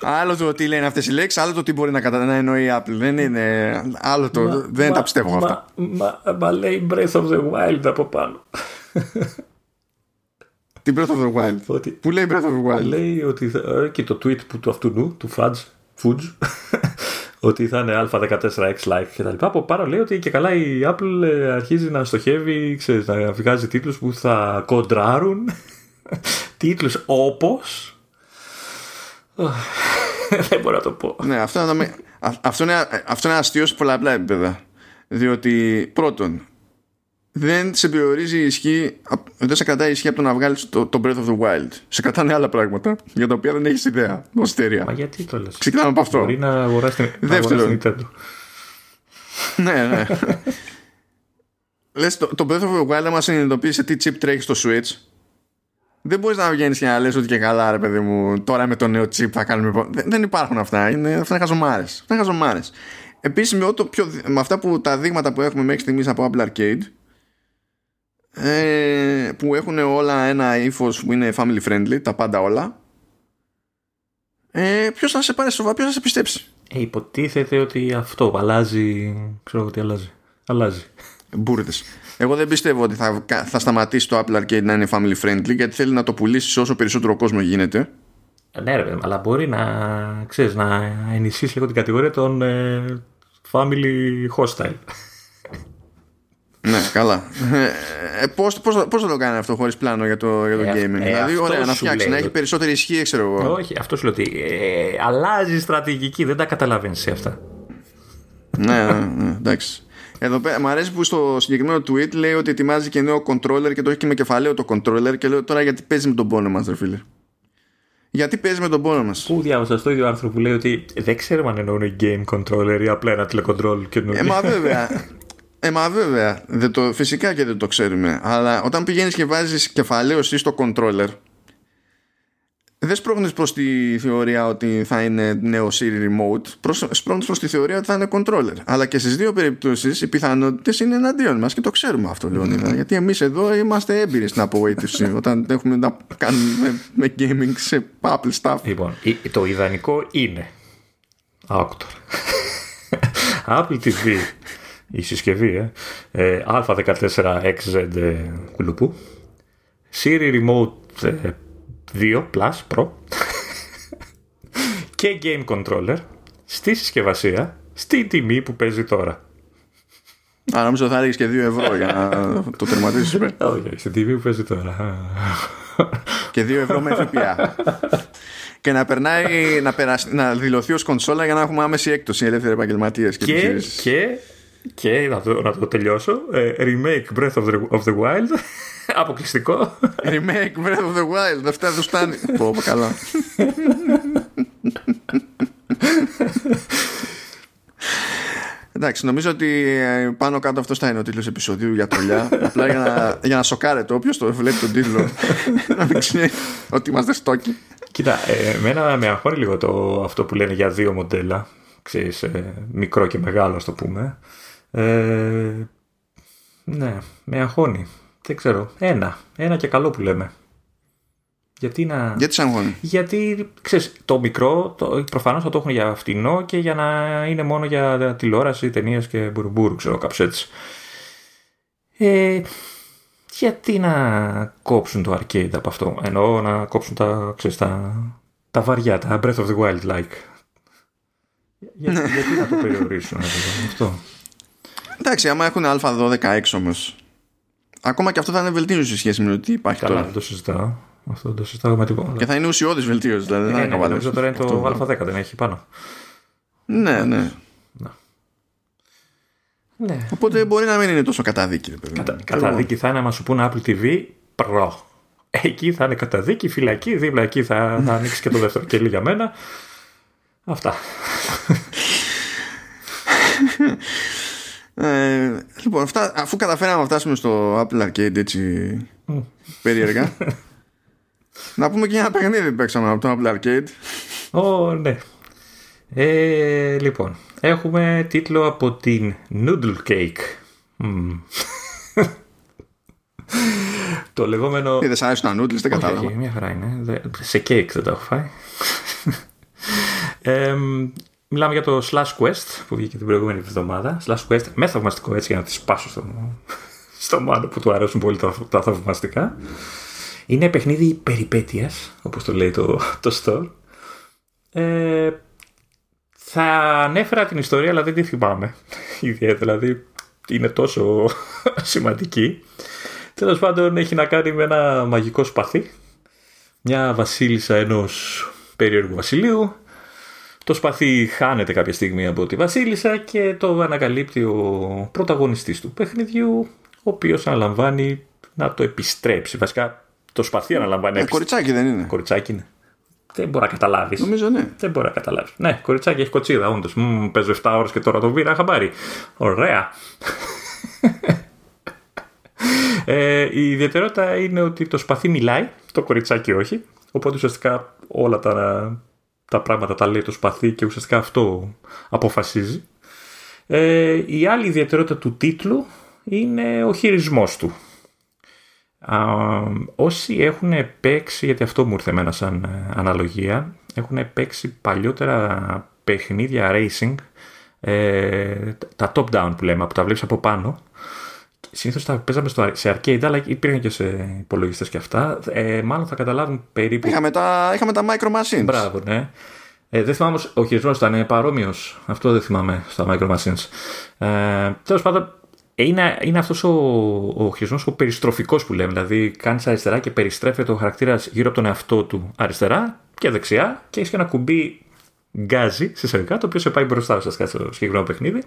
Άλλο το τι λένε αυτές οι λέξεις, άλλο το τι μπορεί να, κατα... να εννοεί η Apple. Δεν είναι. Άλλο το. Μα, δεν μα, τα πιστεύω αυτά. Μα, μα, λέει Breath of the Wild από πάνω. Τι Breath of the Wild; Ότι, Πού λέει Breath of the Wild; Λέει ότι. Ε, και το tweet που, του αυτού του Fudge, Fudge ότι θα είναι α14x like κτλ. Από πάνω λέει ότι και καλά η Apple ε, αρχίζει να στοχεύει, ξέρεις, να βγάζει τίτλους που θα κοντράρουν. [LAUGHS] τίτλους όπως... [LAUGHS] Δεν μπορώ να το πω. Ναι, αυτό, είναι, αυτό, είναι, αυτό είναι αστείος σε πολλαπλά επίπεδα. Διότι πρώτον, δεν σε περιορίζει η ισχύ, δεν σε κρατάει η ισχύ από το να βγάλεις το, το Breath of the Wild. Σε κρατάνε άλλα πράγματα για τα οποία δεν έχεις ιδέα. Ω εταιρεία. Μα γιατί το λες; Ξεκινάμε από αυτό. Μπορεί να αγοράσει την, Δεύτερο. Nintendo. ναι, ναι. Λες, το, το Breath of the Wild μα συνειδητοποίησε τι chip τρέχει στο Switch. Δεν μπορείς να βγαίνεις και να λες ότι και καλά, ρε παιδί μου, τώρα με το νέο chip θα κάνουμε. Δεν, δεν υπάρχουν αυτά. Είναι, αυτά είναι χαζομάρες. Αυτά είναι χαζομάρες. Επίσης, με, με αυτά που τα δείγματα που έχουμε μέχρι στιγμής από Apple Arcade, ε, που έχουν όλα ένα ύφος που είναι family friendly, τα πάντα όλα. Ε, ποιος θα σε πάρει σοβαρά, ποιος θα σε πιστέψει; Ε, υποτίθεται ότι αυτό αλλάζει. Ξέρω τι αλλάζει. Αλλάζει. Μπούρδες. Εγώ δεν πιστεύω ότι θα, θα σταματήσει το Apple Arcade να είναι family friendly γιατί θέλει να το πουλήσει σε όσο περισσότερο κόσμο γίνεται. Ναι, ρε, αλλά μπορεί να, ξέρεις, να ενισχύσει λίγο την κατηγορία των ε, family hostile. Ναι, καλά. Ε, πώς, πώς, πώς θα το κάνει αυτό χωρίς πλάνο για το, για το Ε, gaming; ε, δηλαδή, αυτό ωραία, να σου φτιάξεις, να λέει. έχει περισσότερη ισχύ, ξέρω εγώ. Όχι, αυτό σου λέω ότι ε, αλλάζει η στρατηγική, δεν τα καταλαβαίνεις σε αυτά. ναι, ναι, ναι, εντάξει. Εδώ πέρα, μου αρέσει που στο συγκεκριμένο tweet λέει ότι ετοιμάζει και νέο controller και το έχει και με κεφαλαίο το controller και λέω τώρα γιατί παίζει με τον πόνο μας, ρε φίλε; Γιατί παίζει με τον πόνο μας; Πού διάβασα στο ίδιο άρθρο που λέει ότι δεν ξέρουμε αν εννοούν game controller ή απλά ένα τηλεκοντρόλ καινούργιο. Ε, μα βέβαια. [LAUGHS] Ε, μα βέβαια. Δεν το, φυσικά και δεν το ξέρουμε. Αλλά όταν πηγαίνεις και βάζεις κεφαλαίο εσύ στο controller, δεν σπρώχνεις προς τη θεωρία ότι θα είναι νέο Siri Remote, προς, σπρώχνεις προς τη θεωρία ότι θα είναι controller. Αλλά και στις δύο περιπτώσεις οι πιθανότητες είναι εναντίον μας και το ξέρουμε αυτό, Λεωνίδα. Γιατί εμείς εδώ είμαστε έμπειροι στην απογοήτευση [LAUGHS] όταν έχουμε να κάνουμε με, με gaming σε Apple stuff. Λοιπόν, η- το ιδανικό είναι. Άκου τώρα. [LAUGHS] Apple TV, η συσκευή, ε, ε, Α14XZ ε, κουλουπού, Siri Remote ε, 2 Plus Pro και Game Controller στη συσκευασία στη τιμή που παίζει τώρα. Α, νομίζω θα έλεγες και 2 ευρώ για να το τερματίσεις. [LAUGHS] Όχι, όχι, στη τιμή που παίζει τώρα. και 2 ευρώ με ΦΠΑ. και να περνάει να, περασ... να δηλωθεί ως κονσόλα για να έχουμε άμεση έκπτωση ελεύθεροι επαγγελματίες και, και, επιχειρήσεις. και, και να, το, να το τελειώσω. ε, remake Breath of the, of the Wild. [LAUGHS] Αποκλειστικό. Remake Breath of the Wild. Δεν φτάνει, δεν [LAUGHS] φτάνει. Πω, πω, καλά. Εντάξει, νομίζω ότι ε, πάνω κάτω αυτός θα είναι ο τίτλος επεισοδίου για τρολιά. [LAUGHS] Απλά για να, για να σοκάρετε όποιος το βλέπει τον τίτλο να μην ξέρει ότι είμαστε στόκοι. Κοίτα, ε, εμένα με αγχώνει λίγο το, αυτό που λένε για δύο μοντέλα. Ξέρεις, ε, μικρό και μεγάλο, ας το πούμε. Ε, ναι, με αγχώνει. Δεν ξέρω. Ένα. Ένα και καλό που λέμε. Γιατί να... Γιατί σαν αγχώνει; Γιατί, ξέρεις, το μικρό το, προφανώς θα το έχουν για φτηνό και για να είναι μόνο για τηλεόραση, ταινίες και μπουρμπούρου, ξέρω, κάπως έτσι. Ε, γιατί να κόψουν το arcade από αυτό; Εννοώ να κόψουν τα, ξέρεις, τα, τα βαριά, τα Breath of the Wild like. Για, γιατί να το περιορίσουν ρε παιδί μου, αυτό; Εντάξει, άμα έχουν Α12X όμω. Ακόμα και αυτό θα είναι βελτίωση σε σχέση με το τι υπάρχει Καλά, τώρα. δεν το συζητάω. Αυτό δεν το συζητάω με τίποτα. Και θα είναι ουσιώδης βελτίωση, δηλαδή. δεν Ε, θα ναι, είναι καβαλές. νομίζω τώρα είναι το Αυτό- Α10, δεν έχει πάνω. Ναι, ναι. Ναι. Οπότε μπορεί να μην είναι τόσο καταδίκη. ρε παιδί μου. Κατα, καταδίκη θα είναι άμα σου πούνε Apple TV Pro. Εκεί θα είναι καταδίκη, φυλακή, δίπλα εκεί θα, θα ανοίξει και το δεύτερο κελί για μένα. Αυτά. [LAUGHS] Ε, λοιπόν, αυτά, αφού καταφέραμε να φτάσουμε στο Apple Arcade έτσι περίεργα, [LAUGHS] να πούμε και ένα παιχνίδι που παίξαμε από το Apple Arcade. Ω, ναι. Ε, λοιπόν, έχουμε τίτλο από την Noodle Cake. Μμμ. [LAUGHS] το λεγόμενο... Τι δεν σ' άρεσαν τα noodles, δεν Όχι, κατάλαβα. όχι, μια χαρά είναι. Δε- Σε κέικ δεν τα έχω φάει. [LAUGHS] Ε, μιλάμε για το Slash Quest που βγήκε την προηγούμενη εβδομάδα. Slash Quest με θαυμαστικό έτσι για να τη σπάσω στο, στο μάνο που του αρέσουν πολύ τα, τα θαυμαστικά. Είναι παιχνίδι περιπέτειας, όπως το λέει το, το store. Ε, θα ανέφερα την ιστορία, αλλά δεν τη θυμάμαι. Ιδιαίτερα, δηλαδή είναι τόσο σημαντική. Τέλος πάντων έχει να κάνει με ένα μαγικό σπαθί. Μια βασίλισσα ενός περίεργου βασιλείου. Το σπαθί χάνεται κάποια στιγμή από τη βασίλισσα και το ανακαλύπτει ο πρωταγωνιστής του παιχνιδιού, ο οποίος αναλαμβάνει να το επιστρέψει. Βασικά το σπαθί αναλαμβάνει. Ε, κοριτσάκι δεν είναι. Κοριτσάκι είναι. Δεν μπορεί να καταλάβεις. Νομίζω ναι. Δεν μπορεί να καταλάβεις. Ναι, κοριτσάκι έχει κοτσίδα, όντως. Παίζω 7 ώρες και τώρα το βήρα χαμπάρι. Ωραία. ε, η ιδιαιτερότητα είναι ότι το σπαθί μιλάει, το κοριτσάκι όχι. Οπότε ουσιαστικά όλα τα, τα πράγματα τα λέει το σπαθί και ουσιαστικά αυτό αποφασίζει. Ε, η άλλη ιδιαιτερότητα του τίτλου είναι ο χειρισμός του. Α, όσοι έχουν παίξει, γιατί αυτό μου ήρθε εμένα σαν ε, αναλογία, έχουν παίξει παλιότερα παιχνίδια racing, ε, τα top-down που λέμε, που τα βλέπεις από πάνω, Συνήθως τα παίζαμε στο, σε arcade, αλλά υπήρχαν και σε υπολογιστές και αυτά. Ε, μάλλον θα καταλάβουν περίπου. Είχαμε τα, είχαμε τα Micro Machines. Μπράβο, ναι. Ε, δεν θυμάμαι, ο χειρισμός ήταν παρόμοιος. Αυτό δεν θυμάμαι στα Micro Machines. Ε, Τέλος πάντων, είναι, είναι αυτός ο, ο χειρισμός ο περιστροφικός που λέμε. Δηλαδή, κάνεις αριστερά και περιστρέφεται ο χαρακτήρας γύρω από τον εαυτό του αριστερά και δεξιά και έχεις και ένα κουμπί γκάζι σε το οποίο σε πάει μπροστά ουσιαστικά στο συγκεκριμένο παιχνίδι.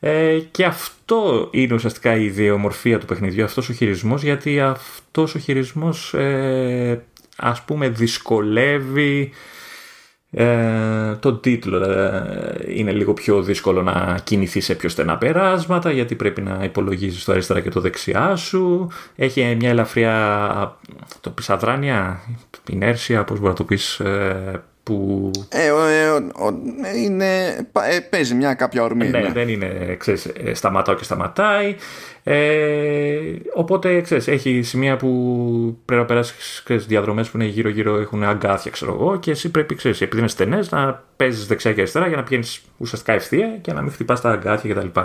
Ε, και αυτό είναι ουσιαστικά η ιδεομορφία του παιχνιδιού, αυτός ο χειρισμός, γιατί αυτός ο χειρισμός ε, ας πούμε δυσκολεύει ε, τον τίτλο. Ε, είναι λίγο πιο δύσκολο να κινηθείς σε πιο στενά περάσματα γιατί πρέπει να υπολογίζεις το αριστερά και το δεξιά σου. Έχει μια ελαφριά το πεις αδράνεια, inέρσια, πώς μπορεί να το πεις, ε, που... Ε, ε, είναι, ε, παίζει μια κάποια ορμή. Ναι, ναι. δεν είναι, ξέρεις, ε, σταματάω και σταματάει. Ε, οπότε, ξέρεις, έχει σημεία που πρέπει να περάσεις ξέρεις, διαδρομές που είναι γύρω-γύρω έχουν αγκάθια, ξέρω εγώ, και εσύ πρέπει, ξέρεις, επειδή είναι στενές, να παίζεις δεξιά και αριστερά για να πηγαίνεις ουσιαστικά ευθεία και να μην χτυπάς τα αγκάθια κτλ.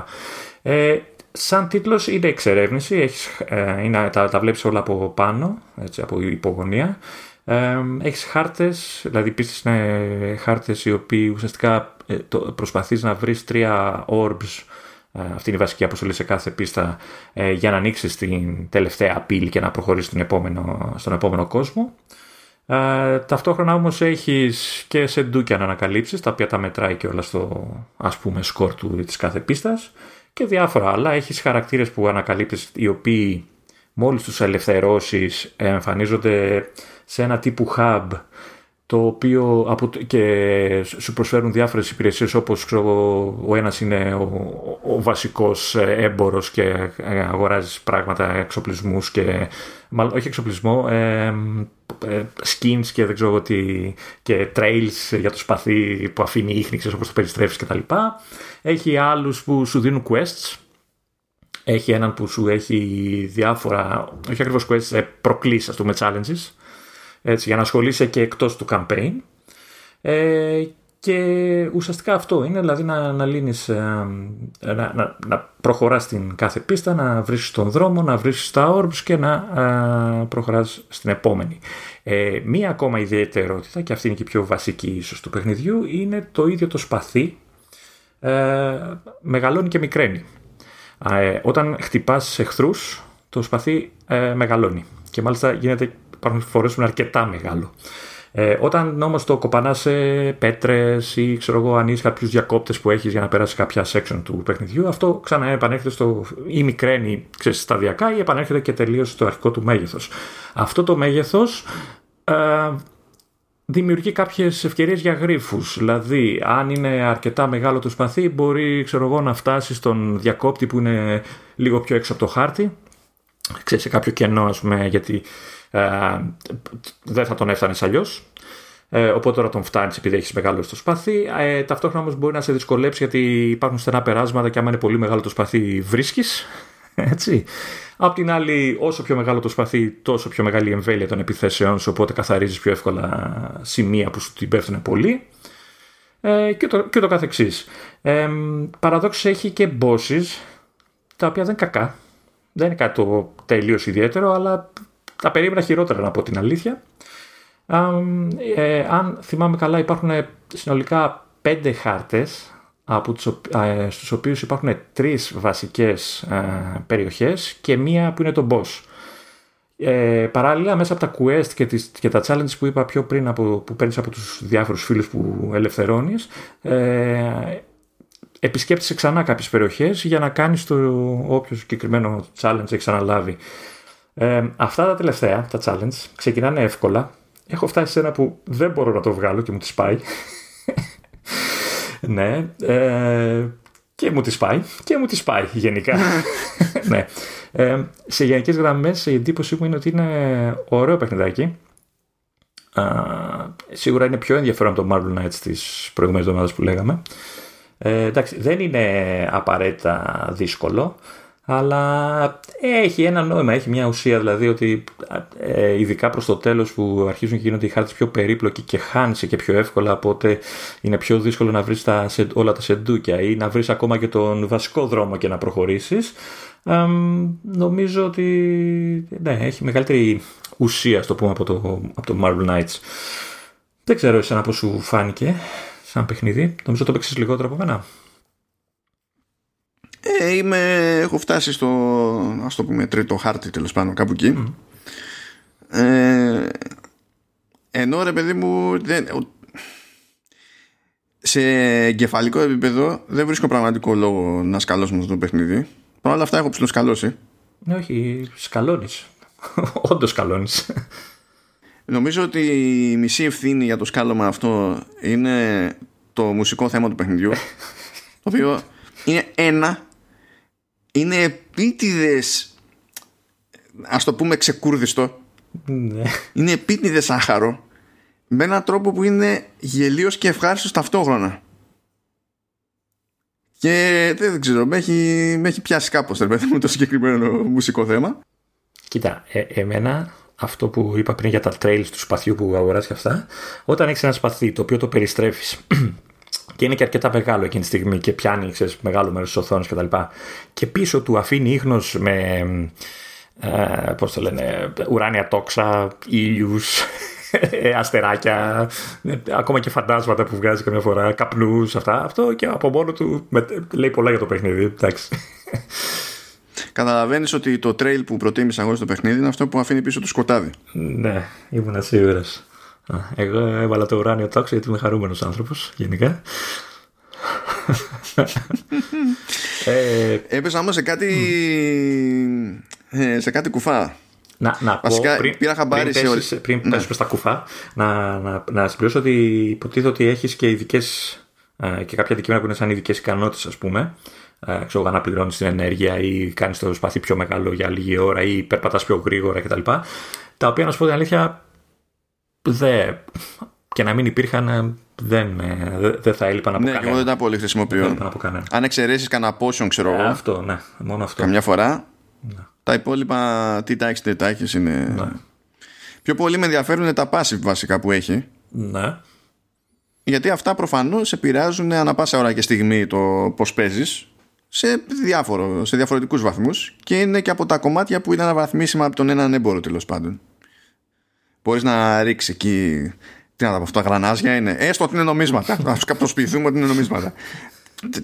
Ε, σαν τίτλος είναι εξερεύνηση, έχεις, ε, είναι, τα, τα βλέπεις όλα από πάνω, έτσι, από υπογωνία. Ε, έχεις χάρτες, δηλαδή πίστες είναι χάρτες οι οποίοι ουσιαστικά ε, το, προσπαθείς να βρεις τρία orbs ε, αυτή είναι η βασική αποστολή σε κάθε πίστα ε, για να ανοίξεις την τελευταία πύλη και να προχωρήσεις στον επόμενο, στον επόμενο κόσμο. Ε, ταυτόχρονα όμως έχεις και σε ντούκια να ανακαλύψεις τα οποία τα μετράει και όλα στο ας πούμε σκορ του της κάθε πίστας και διάφορα άλλα. Έχεις χαρακτήρες που ανακαλύπτεις οι οποίοι μόλις τους ελευθερώσεις εμφανίζονται σε ένα τύπου hub το οποίο από, και σου προσφέρουν διάφορες υπηρεσίες όπως ξέρω, ο ένας είναι ο, ο βασικός έμπορος και αγοράζεις πράγματα, εξοπλισμούς και μάλλον όχι εξοπλισμό, ε, ε, skins και δεν ξέρω τι και trails για το σπαθί που αφήνει ίχνη, ξέρεις όπως το περιστρέφεις κτλ. Έχει άλλους που σου δίνουν quests έχει έναν που σου έχει διάφορα, όχι ακριβώς quests, ε, προκλήσεις, ας πούμε, challenges έτσι, για να ασχολείσαι και εκτός του campaign. Ε, και ουσιαστικά αυτό είναι, δηλαδή να, να λύνεις, ε, να, να, να προχωράς στην κάθε πίστα, να βρίσκεις τον δρόμο, να βρίσκεις τα orbs και να ε, προχωράς στην επόμενη. Ε, μία ακόμα ιδιαιτερότητα, και αυτή είναι και η πιο βασική ίσως του παιχνιδιού, είναι το ίδιο το σπαθί, ε, μεγαλώνει και μικραίνει. Ε, όταν χτυπάς εχθρούς, το σπαθί ε, μεγαλώνει και μάλιστα γίνεται υπάρχουν φορές που είναι αρκετά μεγάλο. Ε, όταν όμως το κοπανάς σε πέτρες ή ξέρω εγώ, ανοίγει κάποιους διακόπτες που έχεις για να περάσεις κάποια section του παιχνιδιού, αυτό ξανά επανέρχεται στο ή μικραίνει ξέρεις, σταδιακά ή επανέρχεται και τελείως στο αρχικό του μέγεθος. Αυτό το μέγεθος ε, δημιουργεί κάποιες ευκαιρίες για γρήφου. Δηλαδή, αν είναι αρκετά μεγάλο το σπαθί, μπορεί ξέρω εγώ, να φτάσει στον διακόπτη που είναι λίγο πιο έξω από το χάρτη. Ξέρεις, σε κάποιο κενό, ας πούμε, γιατί ε, δεν θα τον έφτανες αλλιώς. Ε, οπότε τώρα τον φτάνεις επειδή έχεις μεγάλο το σπαθί. Ε, ταυτόχρονα όμως μπορεί να σε δυσκολέψει γιατί υπάρχουν στενά περάσματα και άμα είναι πολύ μεγάλο το σπαθί βρίσκεις. [LAUGHS] Έτσι. Απ' την άλλη, όσο πιο μεγάλο το σπαθί, τόσο πιο μεγάλη η εμβέλεια των επιθέσεων σου, οπότε καθαρίζεις πιο εύκολα σημεία που σου την πέφτουν πολύ. Ε, και, το, και το καθεξής. Ε, έχει και bosses, τα οποία δεν είναι κακά. Δεν είναι κάτι το τελείως ιδιαίτερο, αλλά τα περίμενα χειρότερα να πω την αλήθεια. Ε, αν θυμάμαι καλά υπάρχουν συνολικά πέντε χάρτες από τους, ε, στους οποίους υπάρχουν τρεις βασικές ε, περιοχές και μία που είναι το boss. Ε, παράλληλα μέσα από τα quest και, τις, και τα challenges που είπα πιο πριν από, που παίρνεις από τους διάφορους φίλους που ελευθερώνεις ε, επισκέπτεσαι ξανά κάποιες περιοχές για να κάνεις το όποιο συγκεκριμένο challenge έχεις αναλάβει. Ε, αυτά τα τελευταία, τα challenge, ξεκινάνε εύκολα. Έχω φτάσει σε ένα που δεν μπορώ να το βγάλω και μου τη πάει. Ναι. Ε, και μου τη πάει. Και μου τη πάει γενικά. [LAUGHS] ναι. Ε, σε γενικές γραμμές η εντύπωσή μου είναι ότι είναι ωραίο παιχνιδάκι. σίγουρα είναι πιο ενδιαφέρον από το Marvel Knights της προηγούμενης εβδομάδας που λέγαμε. Ε, εντάξει, δεν είναι απαραίτητα δύσκολο, αλλά έχει ένα νόημα, έχει μια ουσία δηλαδή ότι ε, ειδικά προς το τέλος που αρχίζουν και γίνονται οι χάρτες πιο περίπλοκοι και χάνεσαι και πιο εύκολα οπότε είναι πιο δύσκολο να βρεις τα, όλα τα σεντούκια ή να βρεις ακόμα και τον βασικό δρόμο και να προχωρήσεις νομίζω ότι ναι, έχει μεγαλύτερη ουσία στο πούμε από το, από το Marvel Knights δεν ξέρω εσένα πώς σου φάνηκε σαν παιχνίδι. Νομίζω το παίξεις λιγότερο από μένα. Ε, είμαι, έχω φτάσει στο ας το πούμε τρίτο χάρτη τέλος πάντων κάπου εκεί. Ε, ενώ ρε παιδί μου δεν, σε εγκεφαλικό επίπεδο δεν βρίσκω πραγματικό λόγο να σκαλώσουμε αυτό το παιχνίδι. Παρ' όλα αυτά έχω ψηλοσκαλώσει. Ναι, όχι, σκαλώνεις. [LAUGHS] Όντως σκαλώνεις. Νομίζω ότι η μισή ευθύνη για το σκάλωμα αυτό είναι το μουσικό θέμα του παιχνιδιού [LAUGHS] το οποίο είναι ένα είναι επίτηδες ας το πούμε ξεκούρδιστο. Ναι. είναι επίτηδες άχαρο με έναν τρόπο που είναι γελίος και ευχάριστος ταυτόχρονα. Και δεν ξέρω με έχει, με έχει πιάσει κάπως το συγκεκριμένο μουσικό θέμα. Κοίτα, ε, εμένα αυτό που είπα πριν για τα trails του σπαθιού που αγοράζει και αυτά, όταν έχεις ένα σπαθί το οποίο το περιστρέφεις και είναι και αρκετά μεγάλο εκείνη τη στιγμή και πιάνει ξέρεις, μεγάλο μέρος της οθόνης κτλ. Και, και πίσω του αφήνει ίχνος με. Ε, πώς το λένε, ουράνια τόξα, ήλιους, [LAUGHS] αστεράκια, ακόμα και φαντάσματα που βγάζει καμιά φορά, καπνούς, αυτά. Αυτό και από μόνο του λέει πολλά για το παιχνίδι. Εντάξει. Καταλαβαίνεις ότι το trail που προτίμησα εγώ στο παιχνίδι είναι αυτό που αφήνει πίσω το σκοτάδι. Ναι, ήμουν σίγουρος. Εγώ έβαλα το ουράνιο τόξο γιατί είμαι χαρούμενος άνθρωπος γενικά. [LAUGHS] ε, Έπεσα όμως σε κάτι. Ε, σε κάτι κουφά. Να, να Βασικά, πω, πριν, πήρα χαμπάρι πριν, πέσεις, σε... πριν ναι. πες τα κουφά, να, να, να συμπληρώσω ότι υποτίθεται ότι έχεις και ειδικές ε, και κάποια αντικείμενα που είναι σαν ειδικές ικανότητες, ας πούμε. Ε, ξέρω, να πληρώνει την ενέργεια ή κάνεις το σπαθί πιο μεγάλο για λίγη ώρα ή περπατάς πιο γρήγορα κτλ. Τα οποία, να σου πω την αλήθεια, δε, και να μην υπήρχαν ε, δεν, ε, δεν θα έλειπαν από ναι, κανένα. Ναι, εγώ δεν τα πολύ χρησιμοποιώ. Αν εξαιρέσεις κανένα πόσον, ξέρω εγώ. Ε, αυτό, ναι, μόνο αυτό. Καμιά φορά. Ναι. Τα υπόλοιπα τι τάξει, τι τάξει είναι. Ναι. Πιο πολύ με ενδιαφέρουν τα passive βασικά που έχει. Ναι. Γιατί αυτά προφανώς επηρεάζουν ανα πάσα ώρα και στιγμή το πώς παίζεις σε, διάφορο, σε διαφορετικούς βαθμούς και είναι και από τα κομμάτια που είναι αναβαθμίσιμα από τον έναν έμπορο τέλος πάντων. Μπορείς να ρίξεις εκεί. Τι να τα πω, αυτά γρανάζια είναι. Έστω ότι είναι νομίσματα. [LAUGHS] Να του προσποιηθούμε ότι είναι νομίσματα.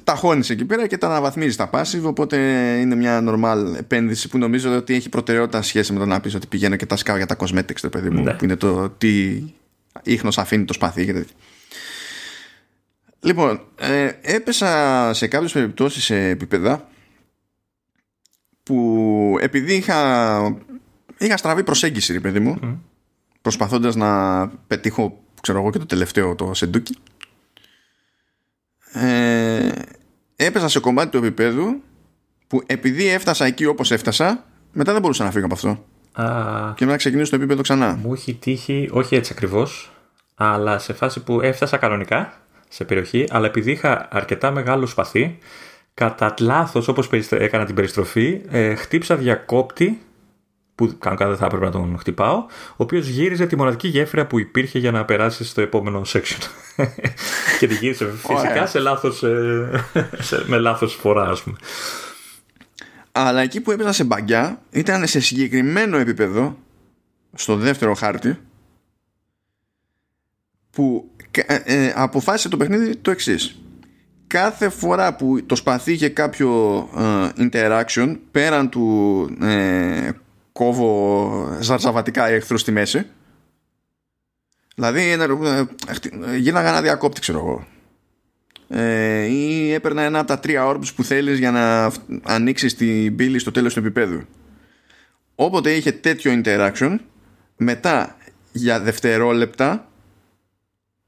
Τα χώνεις εκεί πέρα και τα αναβαθμίζεις τα passive. Οπότε είναι μια normal επένδυση που νομίζω ότι έχει προτεραιότητα σχέση με το να πεις ότι πηγαίνω και τα σκάω για τα cosmetics, το παιδί μου. Ναι. Που είναι το τι ίχνος αφήνει το σπαθί και τέτοια. Λοιπόν, ε, έπεσα σε κάποιες περιπτώσεις σε επίπεδα που επειδή είχα, είχα στραβή προσέγγιση, ρε παιδί μου, mm προσπαθώντας να πετύχω ξέρω εγώ και το τελευταίο το σεντούκι. Ε, έπεσα σε κομμάτι του επίπεδου που επειδή έφτασα εκεί όπως έφτασα μετά δεν μπορούσα να φύγω από αυτό. Α, και να ξεκινήσω το επίπεδο ξανά. Μου έχει τύχει, όχι έτσι ακριβώς αλλά σε φάση που έφτασα κανονικά σε περιοχή αλλά επειδή είχα αρκετά μεγάλο σπαθί κατά λάθος, όπως έκανα την περιστροφή ε, χτύψα διακόπτη που κανονικά δεν θα έπρεπε να τον χτυπάω, ο οποίος γύριζε τη μοναδική γέφυρα που υπήρχε για να περάσει στο επόμενο section. [LAUGHS] και τη γύρισε φυσικά σε λάθος, ε, με λάθος φορά, ας πούμε. Αλλά εκεί που έπαιζα σε μπαγκιά ήταν σε συγκεκριμένο επίπεδο, στο δεύτερο χάρτη, που ε, ε, αποφάσισε το παιχνίδι το εξής. Κάθε φορά που το σπαθί είχε κάποιο interaction πέραν του κόβω ζαρζαβατικά εχθρούς στη μέση. Δηλαδή γίναγα ένα διακόπτη, ξέρω εγώ. ε, ή έπαιρνα ένα από τα τρία orbs που θέλεις για να ανοίξεις την πύλη στο τέλος του επίπεδου. Όποτε είχε τέτοιο interaction, μετά για δευτερόλεπτα,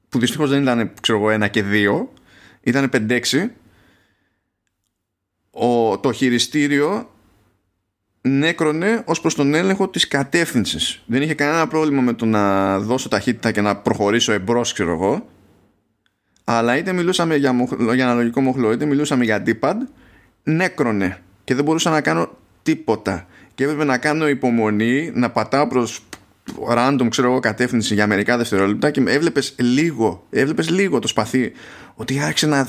που δυστυχώς δεν ήταν ξέρω εγώ, ένα και δύο, ήταν 5-6, το χειριστήριο νέκρονε ως προς τον έλεγχο της κατεύθυνσης. Δεν είχε κανένα πρόβλημα με το να δώσω ταχύτητα και να προχωρήσω εμπρός, ξέρω εγώ, αλλά είτε μιλούσαμε για, μοχλο, για αναλογικό μοχλό είτε μιλούσαμε για D-pad νέκρονε. Και δεν μπορούσα να κάνω τίποτα. Και έπρεπε να κάνω υπομονή να πατάω προς random ξέρω εγώ κατεύθυνση για μερικά δευτερόλεπτα και έβλεπες λίγο έβλεπες λίγο το σπαθί ότι άρχισε να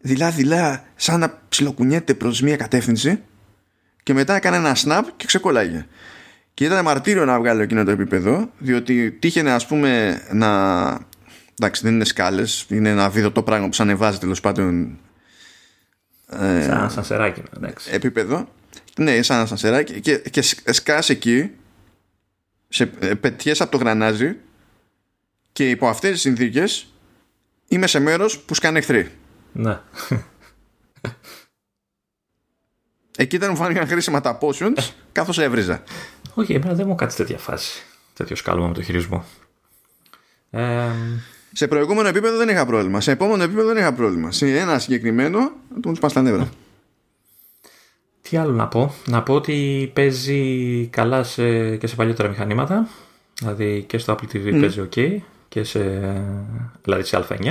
δειλά δειλά σαν να ψιλοκουνιέται προς μια κατεύθυνση και μετά έκανε ένα snap και ξεκολλάγε και ήταν μαρτύριο να βγάλω εκείνο το επίπεδο διότι τύχαινε ας πούμε να εντάξει δεν είναι σκάλες είναι ένα βίντεο το πράγμα που σαν ανεβάζει τέλος πάντων ε, σαν ένα σανσεράκι εντάξει. επίπεδο. Ναι σαν ένα σανσεράκι. Και, και σκάς εκεί σε, ε, πετιές από το γρανάζι και υπό αυτές τις συνθήκες είμαι σε μέρος που σκάνε εχθροί. Ναι Εκεί ήταν μου φάνηκαν χρήσιμα τα potions [LAUGHS] καθώς έβριζα. Όχι, εμένα δεν μου κάτσει τέτοια φάση. Τέτοιο σκάλωμα με το χειρισμό. Ε, σε προηγούμενο επίπεδο δεν είχα πρόβλημα. Σε επόμενο επίπεδο δεν είχα πρόβλημα. Σε ένα συγκεκριμένο του πα τα νεύρα. Τι άλλο να πω; Να πω ότι παίζει καλά σε, και σε παλιότερα μηχανήματα. Δηλαδή και στο Apple TV παίζει OK. Και σε, δηλαδή σε Α9.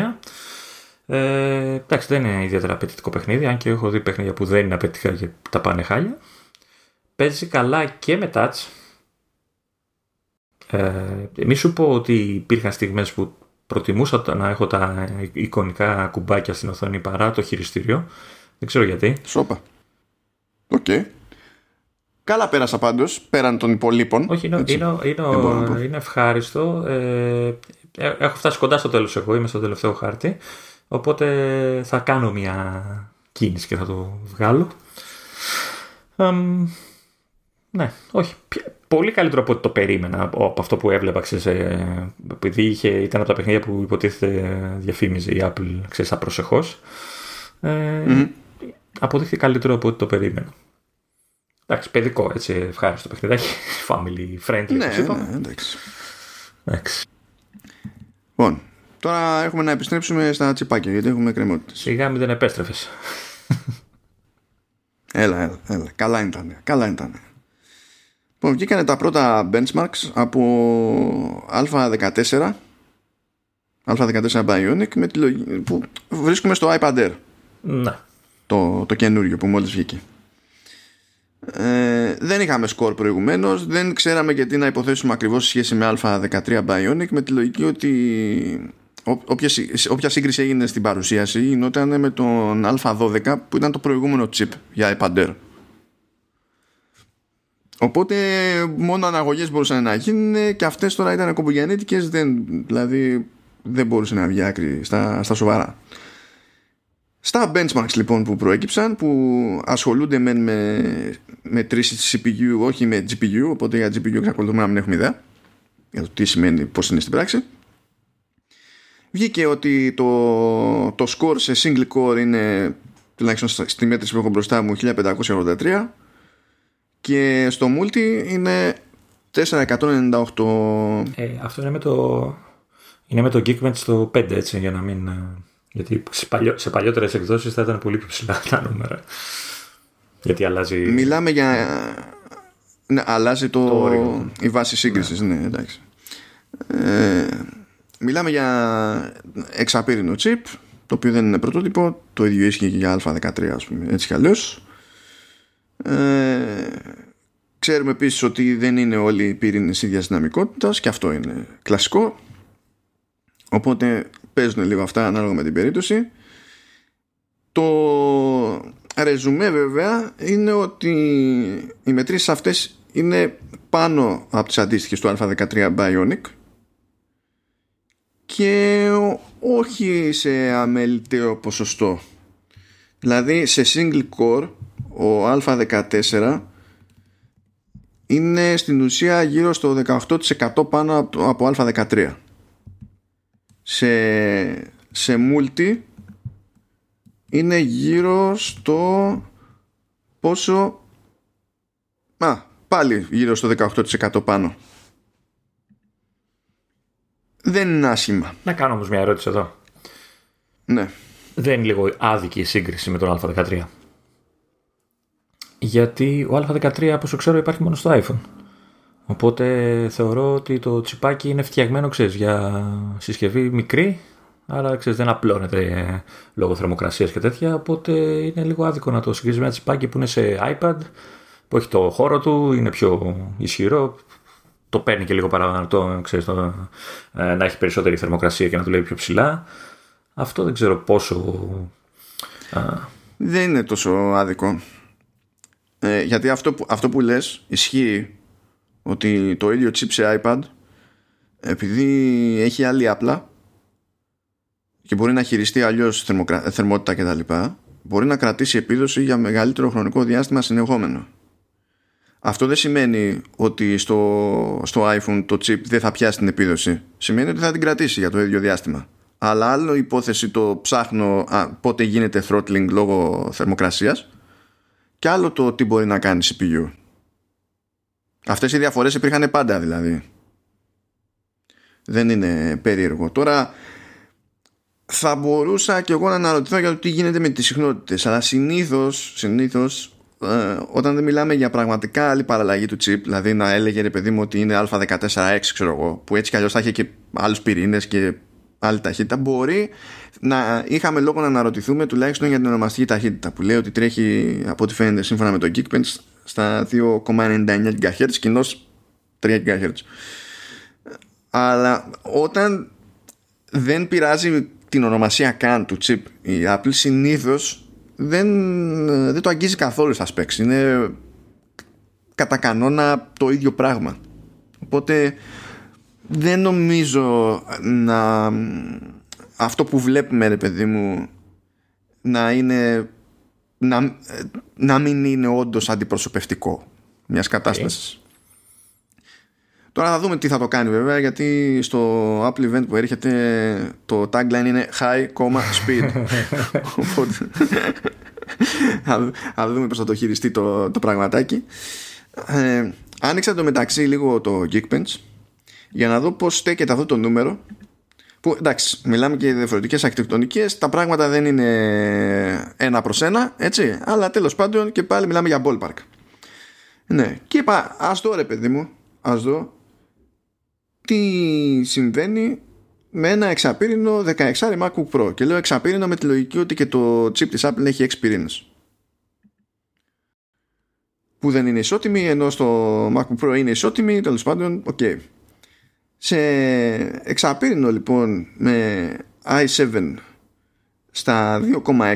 Ε, εντάξει, δεν είναι ιδιαίτερα απαιτητικό παιχνίδι. Αν και έχω δει παιχνίδια που δεν είναι απαιτητικά και τα πάνε χάλια. Παίζει καλά και με touch. Ε, μη σου πω ότι υπήρχαν στιγμές που προτιμούσα να έχω τα εικονικά κουμπάκια στην οθόνη παρά το χειριστήριο. Δεν ξέρω γιατί. Σόπα. OK. Okay. Καλά πέρασα πάντως, πέραν των υπολοίπων. Όχι, είναι, είναι, είναι, είναι ευχάριστο. Ε, ε, έχω φτάσει κοντά στο τέλος εγώ, είμαι στο τελευταίο χάρτη. Οπότε θα κάνω μια κίνηση και θα το βγάλω. Um, ναι, όχι πολύ καλύτερο από ό,τι το περίμενα από αυτό που έβλεπα ξέρεις, ε, επειδή είχε, ήταν από τα παιχνίδια που υποτίθεται διαφήμιζε η Apple ξέρεις, απροσεχώς ε, mm. αποδείχθηκε καλύτερο από ό,τι το περίμενα εντάξει παιδικό έτσι ευχάριστο παιχνιδάκι [LAUGHS] family friendly ναι, ναι, εντάξει. εντάξει λοιπόν τώρα έχουμε να επιστρέψουμε στα τσιπάκια γιατί έχουμε κρεμότητα σιγά μην δεν επέστρεφες έλα, έλα, έλα, καλά ήταν καλά ήταν Λοιπόν, βγήκανε τα πρώτα benchmarks από Α14 Α14 Bionic με τη που βρίσκουμε στο iPad Air. Ναι. Το, το καινούριο που μόλις βγήκε. Ε, δεν είχαμε σκορ προηγουμένως δεν ξέραμε γιατί να υποθέσουμε ακριβώς σε σχέση με Α13 Bionic με τη λογική ότι όποια, όποια σύγκριση έγινε στην παρουσίαση γινόταν με τον Α12 που ήταν το προηγούμενο chip για iPad Air Οπότε μόνο αναγωγές μπορούσαν να γίνουν και αυτές τώρα ήταν κομπογιανίτικε, δεν, δηλαδή δεν μπορούσε να βγει άκρη στα, στα σοβαρά. Στα benchmarks λοιπόν που προέκυψαν που ασχολούνται με, με, με τρεις CPU όχι με GPU οπότε για GPU εξακολουθούμε να μην έχουμε ιδέα για το τι σημαίνει πώς είναι στην πράξη βγήκε ότι το, το score σε single core είναι τουλάχιστον στη μέτρηση που έχω μπροστά μου 1583 και στο multi είναι 498 ε, αυτό είναι με το είναι με το Geekbench στο 5 έτσι για να μην ε, γιατί σε, παλιό, σε παλιότερες εκδόσεις θα ήταν πολύ πιο ψηλά [LAUGHS] τα νούμερα. Γιατί αλλάζει μιλάμε για ναι, αλλάζει το, το η βάση σύγκρισης ναι, ναι εντάξει. Ε, μιλάμε για εξαπύρινο chip το οποίο δεν είναι πρωτότυπο. Το ίδιο ίσχυε και για α13 ας πούμε έτσι κι αλλιώς. Ε, ξέρουμε επίσης ότι δεν είναι όλοι οι πυρήνες ίδιας δυναμικότητας και αυτό είναι κλασικό. Οπότε παίζουν λίγο αυτά ανάλογα με την περίπτωση. Το ρεζουμέ βέβαια είναι ότι οι μετρήσεις αυτές είναι πάνω από τις αντίστοιχες του α13 Bionic και όχι σε αμεληταίο ποσοστό. Δηλαδή σε single core ο α14 είναι στην ουσία γύρω στο 18% πάνω από α13. Σε, σε multi είναι γύρω στο πόσο α, πάλι γύρω στο 18% πάνω δεν είναι άσχημα να κάνω όμως μια ερώτηση εδώ ναι δεν είναι λίγο άδικη η σύγκριση με τον Α13; Γιατί ο Α13 όπως ξέρω υπάρχει μόνο στο iPhone οπότε θεωρώ ότι το τσιπάκι είναι φτιαγμένο ξέρεις, για συσκευή μικρή Άρα ξέρεις, δεν απλώνεται ε, λόγω θερμοκρασίας και τέτοια. Οπότε είναι λίγο άδικο να το συγκρίνεις με ένα τσιπάκι που είναι σε iPad, που έχει το χώρο του, είναι πιο ισχυρό. Το παίρνει και λίγο παραπάνω, το, ξέρεις, το, ε, να έχει περισσότερη θερμοκρασία και να το λέει πιο ψηλά. Αυτό δεν ξέρω πόσο. Δεν είναι τόσο άδικο. Ε, γιατί αυτό που, αυτό που λες ισχύει ότι το ίδιο chip σε iPad επειδή έχει άλλη απλά και μπορεί να χειριστεί αλλιώς θερμότητα κτλ., μπορεί να κρατήσει επίδοση για μεγαλύτερο χρονικό διάστημα συνεχόμενο. Αυτό δεν σημαίνει ότι στο, στο iPhone το chip δεν θα πιάσει την επίδοση. Σημαίνει ότι θα την κρατήσει για το ίδιο διάστημα. Αλλά άλλο υπόθεση το ψάχνω α, πότε γίνεται throttling λόγω θερμοκρασίας και άλλο το τι μπορεί να κάνει CPU. Αυτές οι διαφορές υπήρχαν πάντα δηλαδή. Δεν είναι περίεργο. Τώρα θα μπορούσα και εγώ να αναρωτηθώ για το τι γίνεται με τις συχνότητες αλλά συνήθως, συνήθως ε, όταν δεν μιλάμε για πραγματικά άλλη παραλλαγή του chip δηλαδή να έλεγε ρε παιδί μου ότι είναι α14x ξέρω εγώ που έτσι κι αλλιώς θα είχε και άλλους πυρήνες και άλλη ταχύτητα μπορεί να είχαμε λόγο να αναρωτηθούμε τουλάχιστον για την ονομαστική ταχύτητα που λέει ότι τρέχει από ό,τι φαίνεται σύμφωνα με το Geekbench στα 2,99 GHz κοινώς 3 GHz αλλά όταν δεν πειράζει την ονομασία καν του chip η Apple συνήθως δεν, δεν το αγγίζει καθόλου στα specs είναι κατά κανόνα το ίδιο πράγμα. Οπότε δεν νομίζω να αυτό που βλέπουμε ρε παιδί μου να είναι να, να μην είναι όντως αντιπροσωπευτικό μιας κατάστασης Τώρα θα δούμε τι θα το κάνει βέβαια γιατί στο Apple Event που έρχεται το tagline είναι high, speed. [LAUGHS] Οπότε θα δούμε πώς θα το χειριστεί το, το πραγματάκι. Ε, άνοιξα το μεταξύ λίγο το Geekbench για να δω πώς στέκεται αυτό το νούμερο που εντάξει μιλάμε και για διαφορετικές αρχιτεκτονικές τα πράγματα δεν είναι ένα προς ένα έτσι αλλά τέλος πάντων και πάλι μιλάμε για ballpark ναι και είπα ας δω ρε παιδί μου ας δω τι συμβαίνει με ένα εξαπύρινο 16 MacBook Pro και λέω εξαπύρινο με τη λογική ότι και το chip της Apple έχει 6 πυρήνες που δεν είναι ισότιμη ενώ στο MacBook Pro είναι ισότιμη τέλος πάντων OK okay. σε εξαπύρηνο λοιπόν με i7 στα 2,6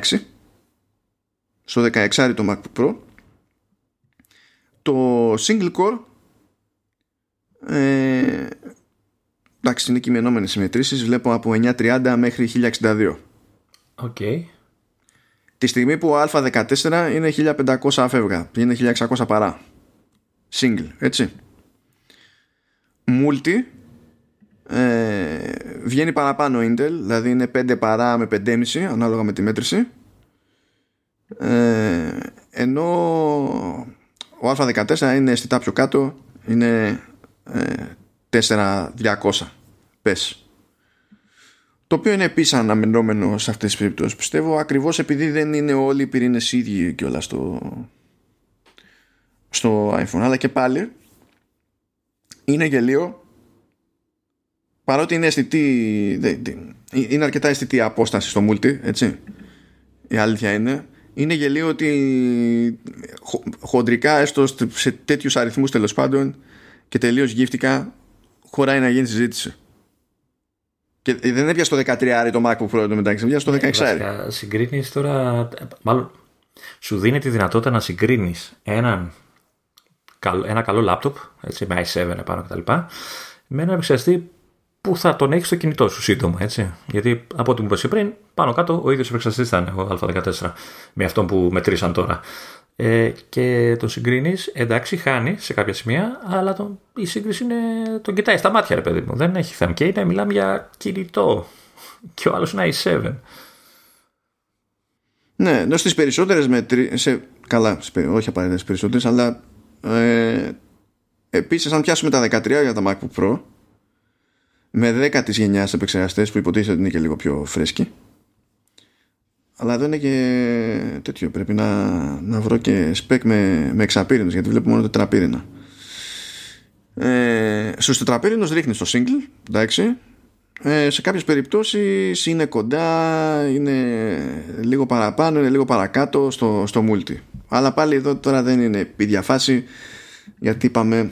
στο 16 το MacBook Pro το single core ε, εντάξει είναι κυμαινόμενες οι μετρήσεις βλέπω από 930 μέχρι 1062 Οκ. Τη στιγμή που ο α14 είναι 1500 αφεύγα είναι 1600 παρά. Single έτσι. Multi ε, βγαίνει παραπάνω Intel δηλαδή είναι 5 παρά με 5,5 ανάλογα με τη μέτρηση. Ε, ενώ ο α14 είναι αισθητά πιο κάτω είναι ε, 4-200 πες. Το οποίο είναι επίσης αναμενόμενο σε αυτές τις περιπτώσεις. Πιστεύω ακριβώς επειδή δεν είναι όλοι οι πυρήνες ίδιοι και όλα στο, στο iPhone αλλά και πάλι είναι γελίο παρότι είναι αισθητή είναι αρκετά αισθητή η απόσταση στο multi έτσι. Η αλήθεια είναι. Είναι γελίο ότι χοντρικά έστω σε τέτοιους αριθμούς τέλος πάντων και τελείως γύφτηκα χωράει να γίνει συζήτηση. Και δεν έπιασε το 13 το MacBook Pro το μεταξύ, έπιασε το 16 ε, Συγκρίνεις τώρα. Μάλλον σου δίνει τη δυνατότητα να συγκρίνεις έναν ένα καλό λάπτοπ, έτσι, με i7 επάνω κτλ. Με ένα επεξεργαστή που θα τον έχεις στο κινητό σου σύντομα. Έτσι. Γιατί από ό,τι μου είπες πριν, πάνω κάτω ο ίδιος επεξεργαστής θα είναι ο Α14 με αυτόν που μετρήσαν τώρα ε, και τον συγκρίνεις, εντάξει, χάνει σε κάποια σημεία, αλλά τον, η σύγκριση είναι, τον κοιτάει στα μάτια, ρε παιδί μου. Δεν έχει θέμα. Και είναι, μιλάμε για κινητό. Και ο άλλος είναι i7. Ναι, ενώ στις περισσότερες μετρήσεις, καλά, όχι απαραίτητα στις περισσότερες, αλλά ε, επίσης αν πιάσουμε τα 13 για τα MacBook Pro, με 10 της γενιάς επεξεργαστές που υποτίθεται ότι είναι και λίγο πιο φρέσκοι, αλλά δεν είναι και τέτοιο. Πρέπει να, να βρω και spec με, με εξαπύρινους, γιατί βλέπω μόνο τετραπύρινα. Ε, στους τετραπύρινους ρίχνεις το single, εντάξει, ε, σε κάποιες περιπτώσεις είναι κοντά, είναι λίγο παραπάνω, είναι λίγο παρακάτω στο, στο multi. Αλλά πάλι εδώ τώρα δεν είναι η διαφάση γιατί είπαμε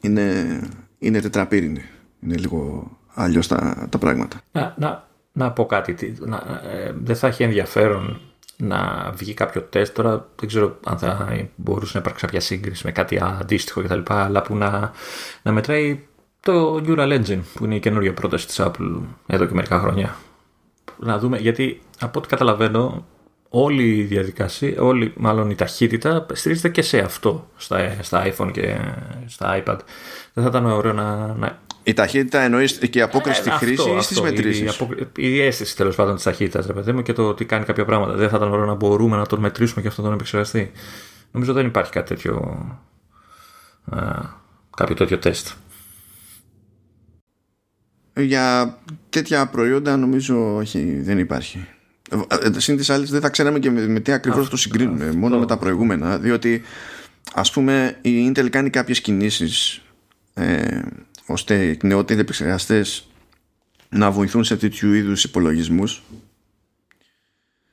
είναι, είναι τετραπύρινη. Είναι λίγο αλλιώς τα, τα πράγματα. Να, να, να πω κάτι. Να, ε, δεν θα έχει ενδιαφέρον να βγει κάποιο τεστ τώρα. Δεν ξέρω αν θα μπορούσε να υπάρξει κάποια σύγκριση με κάτι αντίστοιχο κτλ. Αλλά που να, να μετράει το Neural Engine που είναι η καινούργια πρόταση της Apple εδώ και μερικά χρόνια. Να δούμε, γιατί από ό,τι καταλαβαίνω όλη η διαδικασία, όλη μάλλον η ταχύτητα στηρίζεται και σε αυτό στα, στα iPhone και στα iPad. Δεν θα ήταν ωραίο να... να... Η ταχύτητα εννοείς και η απόκριση στη χρήση ή στις μετρήσεις; Η, η, αίσθηση τέλος πάντων της ταχύτητας, ρε παιδί μου, και το ότι κάνει κάποια πράγματα. Δεν θα ήταν ωραίο να μπορούμε να τον μετρήσουμε και αυτόν τον επεξεργαστή. Νομίζω δεν υπάρχει κάτι τέτοιο. Α, κάποιο τέτοιο τεστ για τέτοια προϊόντα νομίζω όχι, δεν υπάρχει. Ε, συν της άλλης, δεν θα ξέραμε και με, τι ακριβώς το συγκρίνουμε, μόνο με τα προηγούμενα. Διότι, ας πούμε, η Intel κάνει κάποιες κινήσεις ε, ώστε οι νεότεροι επεξεργαστές να βοηθούν σε τέτοιου είδους υπολογισμούς.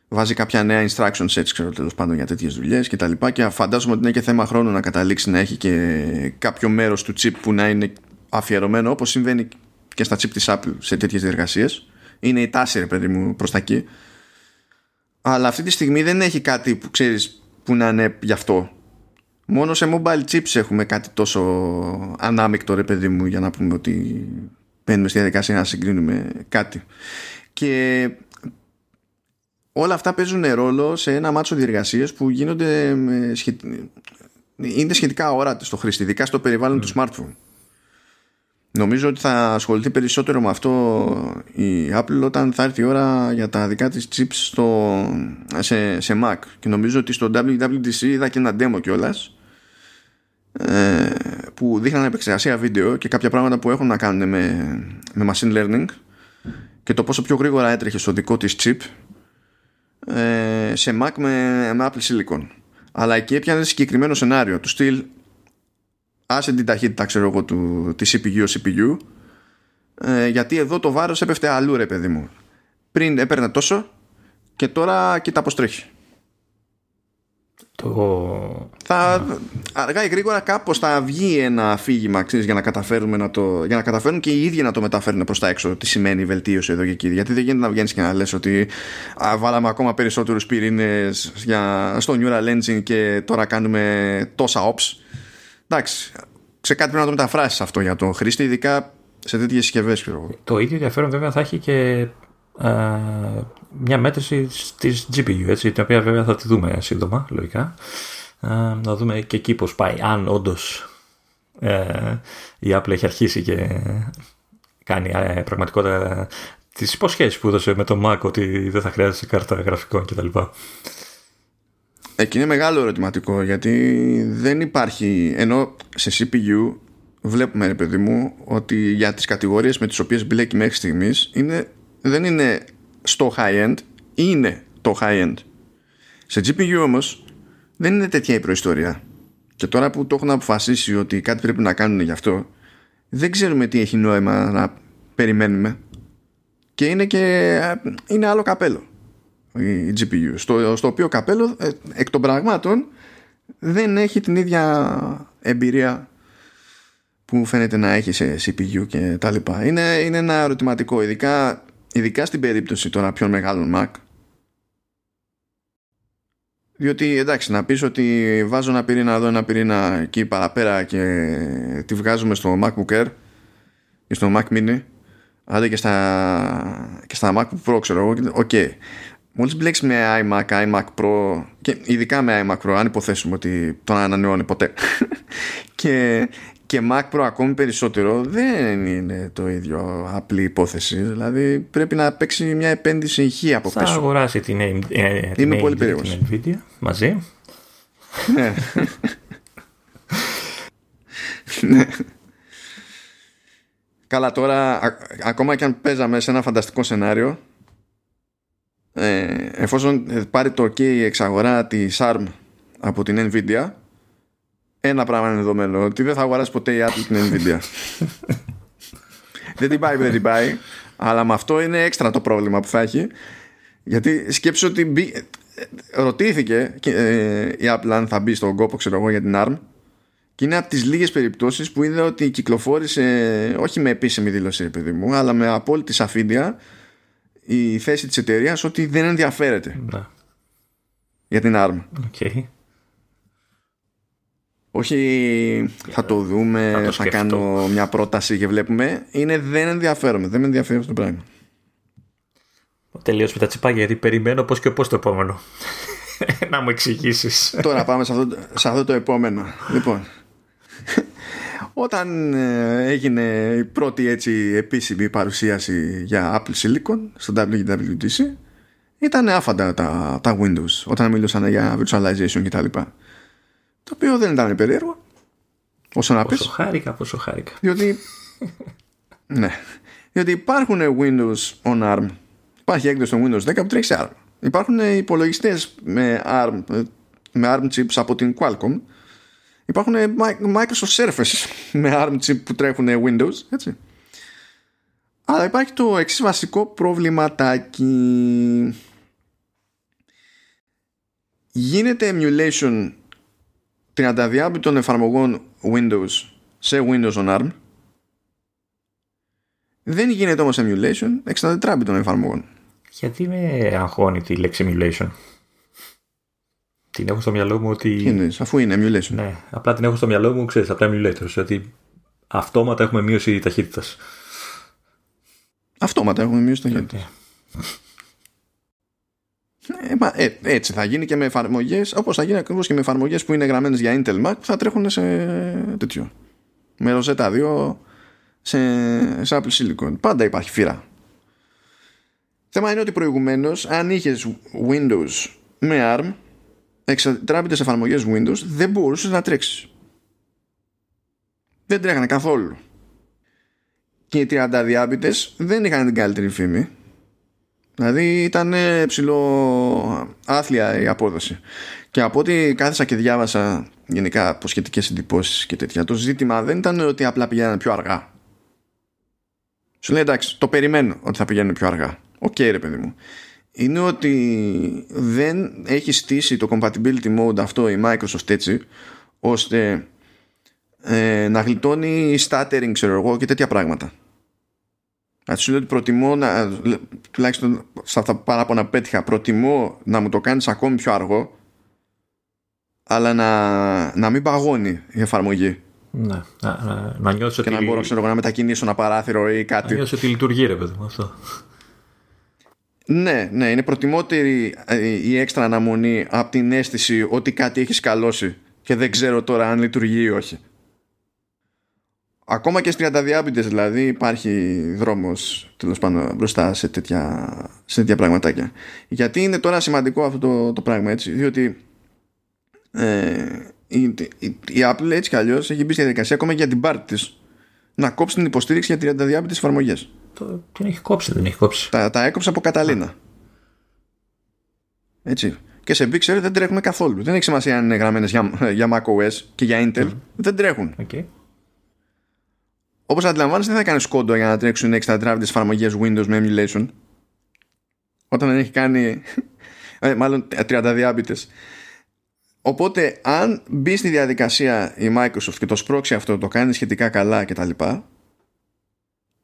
Βάζει κάποια νέα instruction sets, ξέρω τέλος πάντων για τέτοιες δουλειές και τα λοιπά. Και φαντάζομαι ότι είναι και θέμα χρόνου να καταλήξει να έχει και κάποιο μέρος του chip που να είναι αφιερωμένο όπως συμβαίνει και στα chip της Apple σε τέτοιες διεργασίες είναι η τάση ρε παιδί μου προς τα εκεί αλλά αυτή τη στιγμή δεν έχει κάτι που ξέρεις που να είναι γι' αυτό μόνο σε mobile chips έχουμε κάτι τόσο ανάμεικτο ρε παιδί μου για να πούμε ότι μπαίνουμε στη διαδικασία να συγκρίνουμε κάτι. Και όλα αυτά παίζουν ρόλο σε ένα μάτσο διεργασίες που γίνονται είναι σχετικά οράτε στο χρήστη ειδικά στο περιβάλλον του smartphone. Νομίζω ότι θα ασχοληθεί περισσότερο με αυτό η Apple όταν θα έρθει η ώρα για τα δικά της chips στο, σε, σε Mac. Και νομίζω ότι στο WWDC είδα και ένα demo κιόλας. Ε, που δείχναν επεξεργασία βίντεο και κάποια πράγματα που έχουν να κάνουν με, με machine learning και το πόσο πιο γρήγορα έτρεχε στο δικό της chip ε, σε Mac με, με Apple Silicon. Αλλά εκεί έπιανε συγκεκριμένο σενάριο του στυλ άσε την ταχύτητα ξέρω εγώ του, της CPU CPU ε, γιατί εδώ το βάρος έπεφτε αλλού ρε παιδί μου. Πριν έπαιρνε τόσο και τώρα κοίτα πως τρέχει το... Θα, αργά ή γρήγορα κάπως θα βγει ένα αφήγημα ξέρεις, για να καταφέρουμε να το, για να καταφέρουν και οι ίδιοι να το μεταφέρουν προς τα έξω τι σημαίνει η βελτίωση εδώ και εκεί γιατί δεν γίνεται να βγαίνεις και να λες ότι α, βάλαμε ακόμα περισσότερους πυρήνες για, στο Neural Engine και τώρα κάνουμε τόσα ops εντάξει, σε κάτι πρέπει να το μεταφράσεις αυτό για τον χρήστη, ειδικά σε τέτοιες συσκευές. Το ίδιο ενδιαφέρον βέβαια θα έχει και α, μια μέτρηση της GPU, έτσι, την οποία βέβαια θα τη δούμε σύντομα, λογικά. Α, να δούμε και εκεί πώς πάει, αν όντως ε, η Apple έχει αρχίσει και κάνει ε, πραγματικότητα τις υποσχέσεις που έδωσε με το Mac ότι δεν θα χρειάζεται κάρτα γραφικών κτλ. Εκεί είναι μεγάλο ερωτηματικό γιατί δεν υπάρχει ενώ σε CPU βλέπουμε ρε παιδί μου ότι για τις κατηγορίες με τις οποίες μπλέκει μέχρι στιγμής είναι, δεν είναι στο high-end είναι το high-end. Σε GPU όμως δεν είναι τέτοια η προϊστορία. Και τώρα που το έχουν αποφασίσει ότι κάτι πρέπει να κάνουν γι' αυτό δεν ξέρουμε τι έχει νόημα να περιμένουμε. Και είναι και είναι άλλο καπέλο η GPU στο, στο οποίο καπέλο ε, εκ των πραγμάτων δεν έχει την ίδια εμπειρία που φαίνεται να έχει σε CPU και τα λοιπά. Είναι, είναι ένα ερωτηματικό ειδικά, ειδικά στην περίπτωση των πιο μεγάλων Mac διότι εντάξει να πεις ότι βάζω ένα πυρήνα εδώ ένα πυρήνα εκεί παραπέρα και τη βγάζουμε στο MacBook Air ή στο Mac Mini άντε και στα, και στα MacBook Pro ξέρω εγώ OK okay. Μόλις μπλέξεις με iMac, iMac Pro και ειδικά με iMac Pro αν υποθέσουμε ότι τον ανανεώνει ποτέ [LAUGHS] και, και Mac Pro ακόμη περισσότερο δεν είναι το ίδιο απλή υπόθεση. Δηλαδή πρέπει να παίξει μια επένδυση ηχή από Θα πίσω. αγοράσει την, ε, ε, την, Είμαι AMD πολύ και περίεργος. την Nvidia μαζί. ναι. [LAUGHS] Ναι. Καλά τώρα α- ακόμα και αν παίζαμε σε ένα φανταστικό σενάριο ε, εφόσον ε, πάρει το OK η εξαγορά τη ARM από την Nvidia ένα πράγμα είναι δεδομένο. Ότι δεν θα αγοράσει ποτέ η Apple την Nvidia. Δεν την πάει δεν την πάει. Αλλά με αυτό είναι έξτρα το πρόβλημα που θα έχει. Γιατί σκέψου ότι μπή- ε, ρωτήθηκε και, ε, η Apple αν θα μπει στον κόπο ξέρω εγώ για την ARM. Και είναι από τις λίγες περιπτώσεις που είδα ότι κυκλοφόρησε όχι με επίσημη δήλωση ρε παιδί μου αλλά με απόλυτη σαφήνεια η θέση της εταιρείας ότι δεν ενδιαφέρεται Ναι. για την ARM. OK. Όχι θα το δούμε Θα θα, το σκεφτώ. κάνω μια πρόταση και βλέπουμε είναι δεν ενδιαφέρομαι δεν με ενδιαφέρει αυτό το πράγμα Τελείως με τα τσιπάκια γιατί περιμένω πώς και πώς το επόμενο. [LAUGHS] να μου εξηγήσεις. Τώρα πάμε σε αυτό, σε αυτό το επόμενο. Λοιπόν, όταν ε, έγινε η πρώτη έτσι επίσημη παρουσίαση για Apple Silicon στο WWDC ήταν άφαντα τα, τα Windows όταν μιλούσαν για virtualization κτλ. Το οποίο δεν ήταν περίεργο όσο να πεις. Πόσο χάρηκα, πόσο χάρηκα. διότι [LAUGHS] ναι. Διότι υπάρχουν Windows on ARM. Υπάρχει έκδοση των Windows 10 που τρέχει σε ARM. Υπάρχουν υπολογιστές με ARM με ARM chips από την Qualcomm. Υπάρχουν Microsoft Surface [LAUGHS] με ARM chip που τρέχουν Windows έτσι. Αλλά υπάρχει το εξής βασικό προβληματάκι. Γίνεται emulation 32 των εφαρμογών Windows σε Windows on ARM δεν γίνεται όμως emulation 64 των εφαρμογών Γιατί με αγχώνει τη λέξη emulation; Την έχω στο μυαλό μου ότι. Τι εννοείς, αφού είναι emulation Ναι, απλά την έχω στο μυαλό μου, ξέρεις, από τα emulators. Ότι αυτόματα έχουμε μείωση ταχύτητας. αυτόματα έχουμε μείωση το χέρι Ε, μα, ε, έτσι θα γίνει και με εφαρμογές, όπως θα γίνει ακριβώς και με εφαρμογές που είναι γραμμένες για Intel Mac που θα τρέχουν σε τέτοιο. Με Rosetta 2 σε, σε Apple Silicon. Πάντα υπάρχει φύρα. Θέμα είναι ότι προηγουμένως, αν είχες Windows με ARM, εξατράπητε εφαρμογές Windows, δεν μπορούσες να τρέξεις. Δεν τρέχανε καθόλου. Και οι 30 διάπητες δεν είχαν την καλύτερη φήμη Δηλαδή ήταν ε, ψηλό άθλια η απόδοση. Και από ό,τι κάθισα και διάβασα γενικά από σχετικές εντυπώσεις και τέτοια, το ζήτημα δεν ήταν ότι απλά πηγαίνανε πιο αργά. Σου λέει εντάξει, το περιμένω ότι θα πηγαίνουν πιο αργά. Οκ, ρε παιδί μου. Είναι ότι δεν έχει στήσει το compatibility mode αυτό η Microsoft έτσι, ώστε ε, να γλιτώνει stuttering, ξέρω εγώ, και τέτοια πράγματα. Να σου λέω ότι προτιμώ να, τουλάχιστον σε αυτά τα παράπονα που πέτυχα, προτιμώ να μου το κάνεις ακόμη πιο αργό, αλλά να, να μην παγώνει η εφαρμογή. Ναι, να, να, να νιώσω Και ότι, να μπορώ ξέρω, εγώ, να μετακινήσω ένα παράθυρο ή να κάτι. νιώσω ότι λειτουργεί, ρε παιδί μου, αυτό. Ναι, ναι, είναι προτιμότερη ε, η έξτρα αναμονή από την αίσθηση ότι κάτι έχεις σκαλώσει και δεν ξέρω τώρα αν λειτουργεί ή όχι. Ακόμα και στις 30 διάπητες δηλαδή υπάρχει δρόμος τέλος πάντων μπροστά σε τέτοια, σε τέτοια πραγματάκια. Γιατί είναι τώρα σημαντικό αυτό το, το πράγμα έτσι, διότι ε, η, η, η Apple έτσι κι αλλιώς έχει μπει στη διαδικασία ακόμα και για την πάρτη της να κόψει την υποστήριξη για 30 διάπητες εφαρμογές. Το, την έχει κόψει, δεν έχει κόψει. Τα, τα έκοψε από Καταλήνα. Έτσι. Και σε Big Sur δεν τρέχουμε καθόλου. Δεν έχει σημασία αν είναι γραμμένες για, για macOS και για Intel. Δεν τρέχουν. Okay. Όπως αντιλαμβάνεσαι, δεν θα κάνεις κόντο για να τρέξουν extra drive εφαρμογές Windows με emulation. Όταν δεν έχει κάνει. [LAUGHS] ε, μάλλον 30 διάπητες. Οπότε, αν μπει στη διαδικασία η Microsoft και το σπρώξει αυτό, το κάνει σχετικά καλά κτλ.,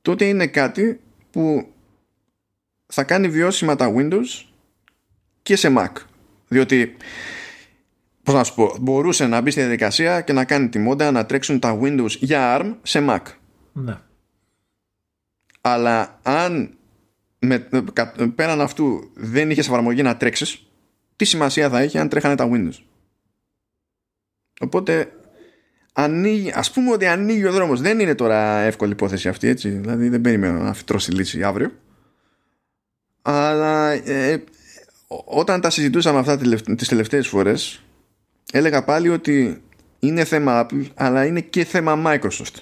τότε είναι κάτι που θα κάνει βιώσιμα τα Windows και σε Mac. Διότι, πώς να σου πω, μπορούσε να μπει στη διαδικασία και να κάνει τη μόντα να τρέξουν τα Windows για ARM σε Mac. Ναι. Αλλά αν με, πέραν αυτού δεν είχες εφαρμογή να τρέξεις, τι σημασία θα είχε αν τρέχανε τα Windows; Οπότε ανοίγει, ας πούμε ότι ανοίγει ο δρόμος δεν είναι τώρα εύκολη υπόθεση αυτή έτσι δηλαδή δεν περιμένω να φυτρώσει λύση αύριο αλλά ε, όταν τα συζητούσαμε αυτά τις τελευταίες φορές έλεγα πάλι ότι είναι θέμα Apple αλλά είναι και θέμα Microsoft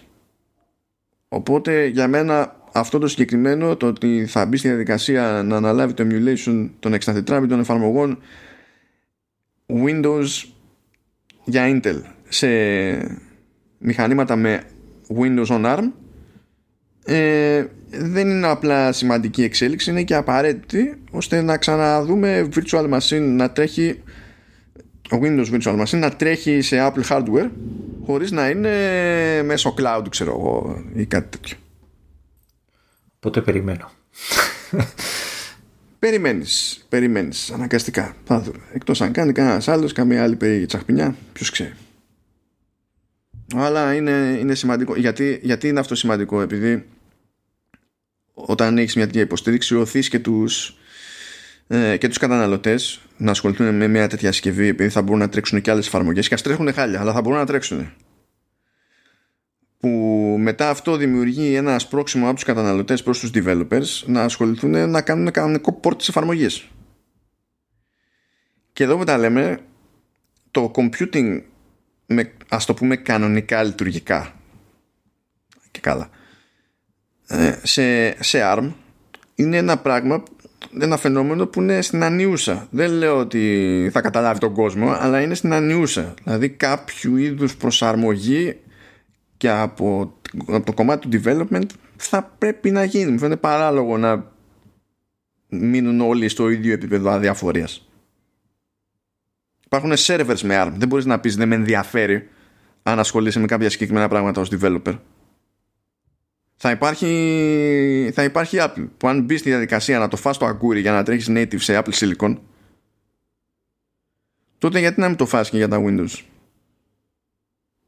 οπότε για μένα αυτό το συγκεκριμένο το ότι θα μπει στη διαδικασία να αναλάβει το emulation των 64 των εφαρμογών Windows για Intel σε μηχανήματα με Windows on ARM ε, δεν είναι απλά σημαντική εξέλιξη είναι και απαραίτητη ώστε να ξαναδούμε virtual machine να τρέχει Windows Virtual Machine να τρέχει σε Apple hardware χωρίς να είναι μέσω cloud ξέρω εγώ ή κάτι τέτοιο. Πότε περιμένω. Περιμένεις, περιμένεις αναγκαστικά. Θα δούμε. Εκτός αν κάνει κανένας άλλος, καμία άλλη περίεργη τσαχπινιά ποιος ξέρει. Αλλά είναι, είναι σημαντικό. Γιατί, γιατί είναι αυτό σημαντικό επειδή όταν έχεις μια τέτοια υποστήριξη οθείς και τους ε, και τους καταναλωτές να ασχοληθούν με μια τέτοια συσκευή επειδή θα μπορούν να τρέξουν και άλλες εφαρμογές και ας τρέχουν χάλια αλλά θα μπορούν να τρέξουν. Που μετά αυτό δημιουργεί ένα σπρώξιμο από τους καταναλωτές προς τους developers να ασχοληθούν να κάνουν κανονικό port της εφαρμογής. Και εδώ που τα λέμε το computing με, ας το πούμε κανονικά λειτουργικά και καλά ε, σε, σε ARM είναι ένα πράγμα ένα φαινόμενο που είναι στην ανιούσα δεν λέω ότι θα καταλάβει τον κόσμο αλλά είναι στην ανιούσα δηλαδή κάποιο είδους προσαρμογή και από, από το κομμάτι του development θα πρέπει να γίνει μου φαίνεται παράλογο να μείνουν όλοι στο ίδιο επίπεδο αδιαφορίας Υπάρχουν servers με ARM. Δεν μπορείς να πεις δεν με ενδιαφέρει αν ασχολείσαι με κάποια συγκεκριμένα πράγματα ως developer. Θα υπάρχει, θα υπάρχει Apple που αν μπεις στη διαδικασία να το φας το αγκούρι για να τρέχεις native σε Apple Silicon τότε γιατί να μην το φας και για τα Windows;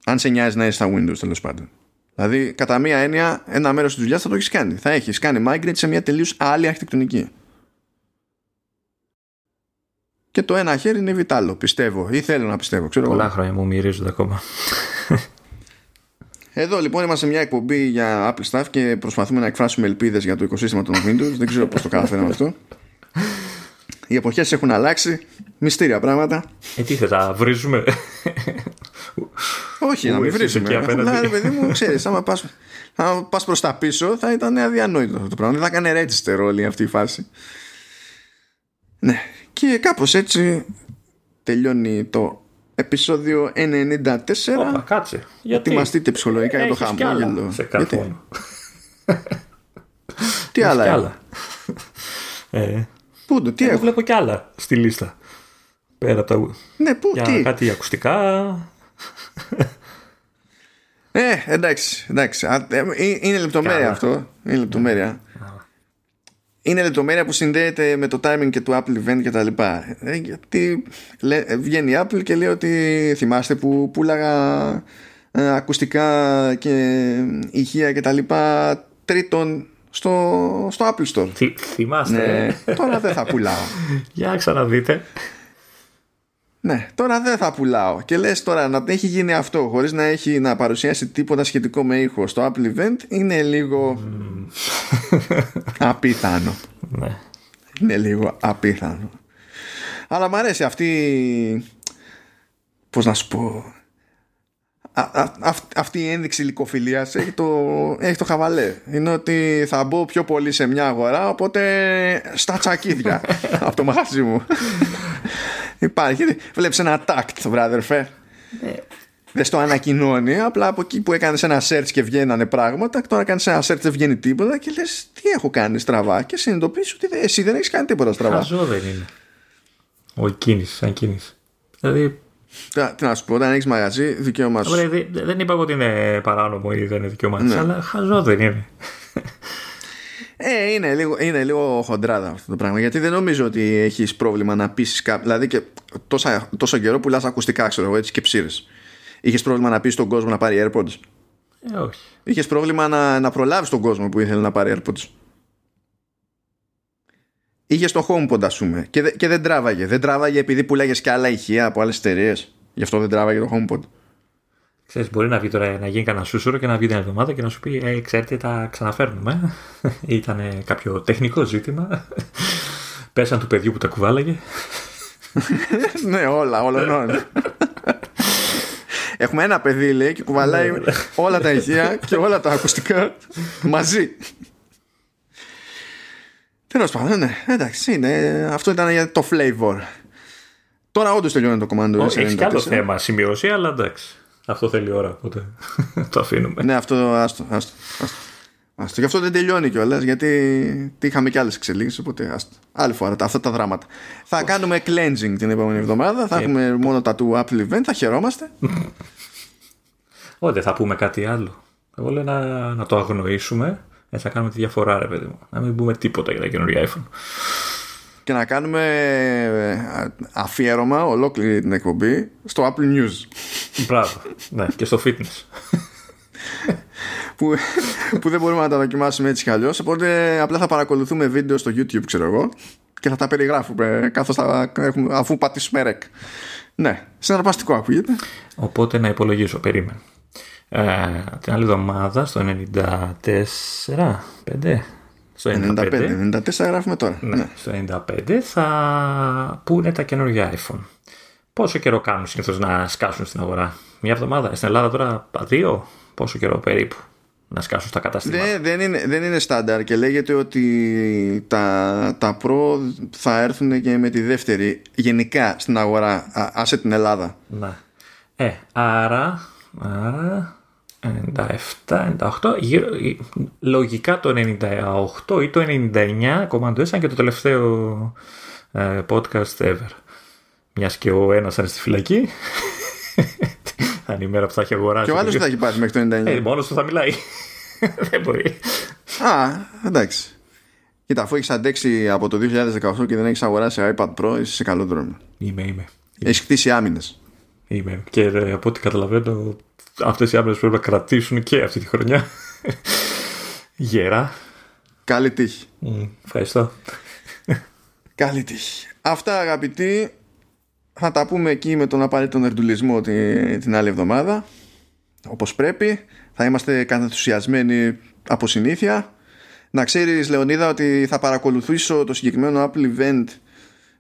Αν σε νοιάζει να είσαι στα Windows τέλος πάντων. Δηλαδή, κατά μία έννοια, ένα μέρος της δουλειάς θα το έχεις κάνει. Θα έχεις κάνει migrate σε μια τελείως άλλη αρχιτεκτονική. Και το ένα χέρι είναι βιτάλο, πιστεύω. Ή θέλω να πιστεύω. Ξέρω Πολλά χρόνια μου μυρίζονται ακόμα. Εδώ λοιπόν είμαστε μια εκπομπή για Apple Stuff και προσπαθούμε να εκφράσουμε ελπίδες για το οικοσύστημα των Windows. Δεν ξέρω πώς το καταφέραμε αυτό. Οι εποχές έχουν αλλάξει. Μυστήρια πράγματα. Ε, τι θα τα βρίζουμε; Όχι, να μην βρίζουμε. Δηλαδή, παιδί μου, ξέρεις, άμα πα πας προς τα πίσω θα ήταν αδιανόητο αυτό το πράγμα. Δεν θα έκανε register όλη αυτή η φάση. Ναι, και κάπως έτσι τελειώνει το επεισόδιο 94. Όπα, κάτσε. Γιατί ετοιμαστείτε ψυχολογικά για το χαμόγελο. Σε Γιατί; [LAUGHS] τι άλλα, άλλα. [LAUGHS] Ε, πού το, τι έχω; βλέπω κι άλλα στη λίστα. Πέρα από τα... Ναι, πού, για τι; κάτι ακουστικά. [LAUGHS] Ε, εντάξει, εντάξει. Ε, ε, είναι λεπτομέρεια αυτό. Είναι λεπτομέρεια είναι λεπτομέρεια που συνδέεται με το timing και του Apple event και τα λοιπά. Ε, γιατί βγαίνει η Apple και λέει ότι θυμάστε που πουλάγα ε, ακουστικά και ηχεία και τα λοιπά τρίτον στο, στο Apple Store. Θυ, θυμάστε. Ναι, τώρα δεν θα πουλάω. [LAUGHS] Για ξαναδείτε. Ναι, τώρα δεν θα πουλάω. Και λες τώρα να έχει γίνει αυτό χωρίς να έχει να παρουσιάσει τίποτα σχετικό με ήχο στο Apple Event είναι λίγο απίθανο. Ναι. Είναι λίγο απίθανο. Αλλά μου αρέσει αυτή πώς να σου πω αυτή η ένδειξη λικοφιλίας έχει το, έχει το χαβαλέ είναι ότι θα μπω πιο πολύ σε μια αγορά οπότε στα τσακίδια [LAUGHS] από το μαγαζί μου Υπάρχει. Βλέπεις ένα tact, βράδερφε. Ναι. Δεν στο ανακοινώνει, απλά από εκεί που έκανες ένα search και βγαίνανε πράγματα, τώρα κάνεις ένα search δεν βγαίνει τίποτα και λες τι έχω κάνει στραβά. Και συνειδητοποιείς ότι εσύ δεν έχεις κάνει τίποτα στραβά. Χαζό δεν είναι. Ο κίνηση, σαν κίνηση. Δηλαδή. Τι να σου πω, όταν έχεις μαγαζί, δικαίωμά σου. Δεν είπα ότι είναι παράνομο ή δεν είναι δικαίωμά ναι. αλλά χαζό δεν είναι. Ε, είναι λίγο, είναι λίγο χοντράδα αυτό το πράγμα. Γιατί δεν νομίζω ότι έχεις πρόβλημα να πείσει κάποιον. Δηλαδή και τόσα, τόσο καιρό πουλάς ακουστικά, ξέρω εγώ, έτσι και ψήρες. Είχες πρόβλημα να πείσει τον κόσμο να πάρει AirPods; Ε, όχι. Είχες πρόβλημα να, να προλάβεις τον κόσμο που ήθελε να πάρει AirPods; Είχες το HomePod, ας πούμε, και, και δεν τράβαγε. Δεν τράβαγε επειδή πουλάγες και άλλα ηχεία από άλλες εταιρείες. Γι' αυτό δεν τράβαγε το HomePod. Ξέρεις, μπορεί να, βγει τώρα, να γίνει κανένα σούσουρο και να βγει την εβδομάδα και να σου πει ε, ξέρετε τα ξαναφέρνουμε. [LAUGHS] Ήταν κάποιο τεχνικό ζήτημα. [LAUGHS] Πέσαν του παιδιού που τα κουβάλαγε. [LAUGHS] ναι, όλα, όλα. Έχουμε ένα παιδί, λέει, και κουβαλάει ναι, ναι. όλα τα ηχεία και όλα τα ακουστικά μαζί. Τέλος πάντων, ναι, εντάξει, είναι, αυτό ήταν για το flavor. Τώρα όντως τελειώνει το κομμάτι. Έχει κι άλλο θέμα σημειώσει, αλλά εντάξει. Αυτό θέλει ώρα, οπότε [LAUGHS] το αφήνουμε. Ναι, αυτό άστο, άστο, άστο. άστο. Γι' αυτό δεν τελειώνει κιόλας, γιατί είχαμε κι άλλες εξελίξεις. Οπότε άστο. Άλλη φορά αυτά τα δράματα. Θα κάνουμε cleansing την επόμενη εβδομάδα. Θα έχουμε μόνο τα του Apple Event. Θα χαιρόμαστε. Όχι, θα πούμε κάτι άλλο. Εγώ λέω να, να το αγνοήσουμε. Ε, θα κάνουμε τη διαφορά, ρε παιδί μου. Να μην πούμε τίποτα για τα καινούργια iPhone και να κάνουμε ε, αφιέρωμα ολόκληρη την εκπομπή στο Apple News. Μπράβο. ναι, και στο fitness. που, που δεν μπορούμε να τα δοκιμάσουμε έτσι κι αλλιώς οπότε απλά θα παρακολουθούμε βίντεο στο YouTube ξέρω εγώ και θα τα περιγράφουμε καθώς θα έχουμε, αφού πατήσουμε ρεκ ναι, συναρπαστικό ακούγεται οπότε να υπολογίσω, περίμενε ε, την άλλη εβδομάδα στο 94 5 στο 95. 94 γράφουμε τώρα. Ναι, ναι. Στο 95 θα πούνε τα καινούργια iPhone. Πόσο καιρό κάνουν συνήθως να σκάσουν στην αγορά, Μια εβδομάδα. Στην Ελλάδα τώρα δύο, πόσο καιρό περίπου να σκάσουν στα καταστήματα; Δεν, δεν, είναι, δεν είναι στάνταρ και λέγεται ότι τα, τα Pro θα έρθουν και με τη δεύτερη γενικά στην αγορά, άσε την Ελλάδα. Ναι. Ε, άρα, άρα 97, 98, γύρω, λογικά το 98 ή το 99 κομμαντοέσαν και το τελευταίο ε, podcast ever. Μιας και ο ένας είναι στη φυλακή. [LAUGHS] Αν η μέρα που θα έχει αγοράσει. Και ο άλλος θα έχει πάει μέχρι το 99. Ε, μόνος του θα μιλάει. [LAUGHS] δεν μπορεί. Α, εντάξει. Κοίτα, αφού έχεις αντέξει από το 2018 και δεν έχεις αγοράσει iPad Pro, είσαι σε καλό δρόμο. Είμαι, είμαι. Έχεις χτίσει άμυνες. Είμαι. Και ε, από ό,τι καταλαβαίνω, αυτές οι άμυνες πρέπει να κρατήσουν και αυτή τη χρονιά. [LAUGHS] Γερά. Καλή τύχη. ευχαριστώ. Καλή τύχη. Αυτά αγαπητοί θα τα πούμε εκεί με τον απαραίτητο ερντουλισμό την, την άλλη εβδομάδα όπως πρέπει θα είμαστε καθενθουσιασμένοι από συνήθεια να ξέρεις Λεωνίδα ότι θα παρακολουθήσω το συγκεκριμένο Apple Event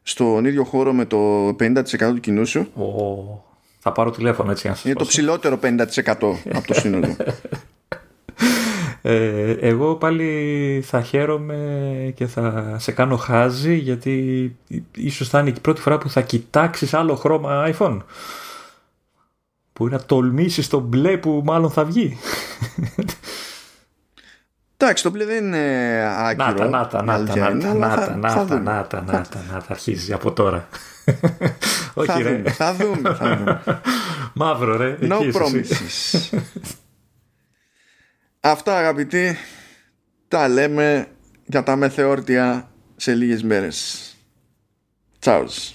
στον ίδιο χώρο με το 50% του κοινού σου oh. Θα πάρω τηλέφωνο έτσι. Αν Είναι το ψηλότερο 50% από το σύνολο. Ε, εγώ πάλι θα χαίρομαι και θα σε κάνω χάζι γιατί ίσως θα είναι η πρώτη φορά που θα κοιτάξεις άλλο χρώμα iPhone που να τολμήσεις το μπλε που μάλλον θα βγει Εντάξει, το μπλε δεν είναι άκυρο. Να τα, να τα, να τα, να τα, να τα, να τα, να τα, να τα, να τα, αρχίζει από τώρα. Όχι ρε. Θα δούμε, θα δούμε. [LAUGHS] Μαύρο ρε. No promises. Αυτά αγαπητοί τα λέμε για τα μεθεόρτια σε λίγες μέρες. Τσάους.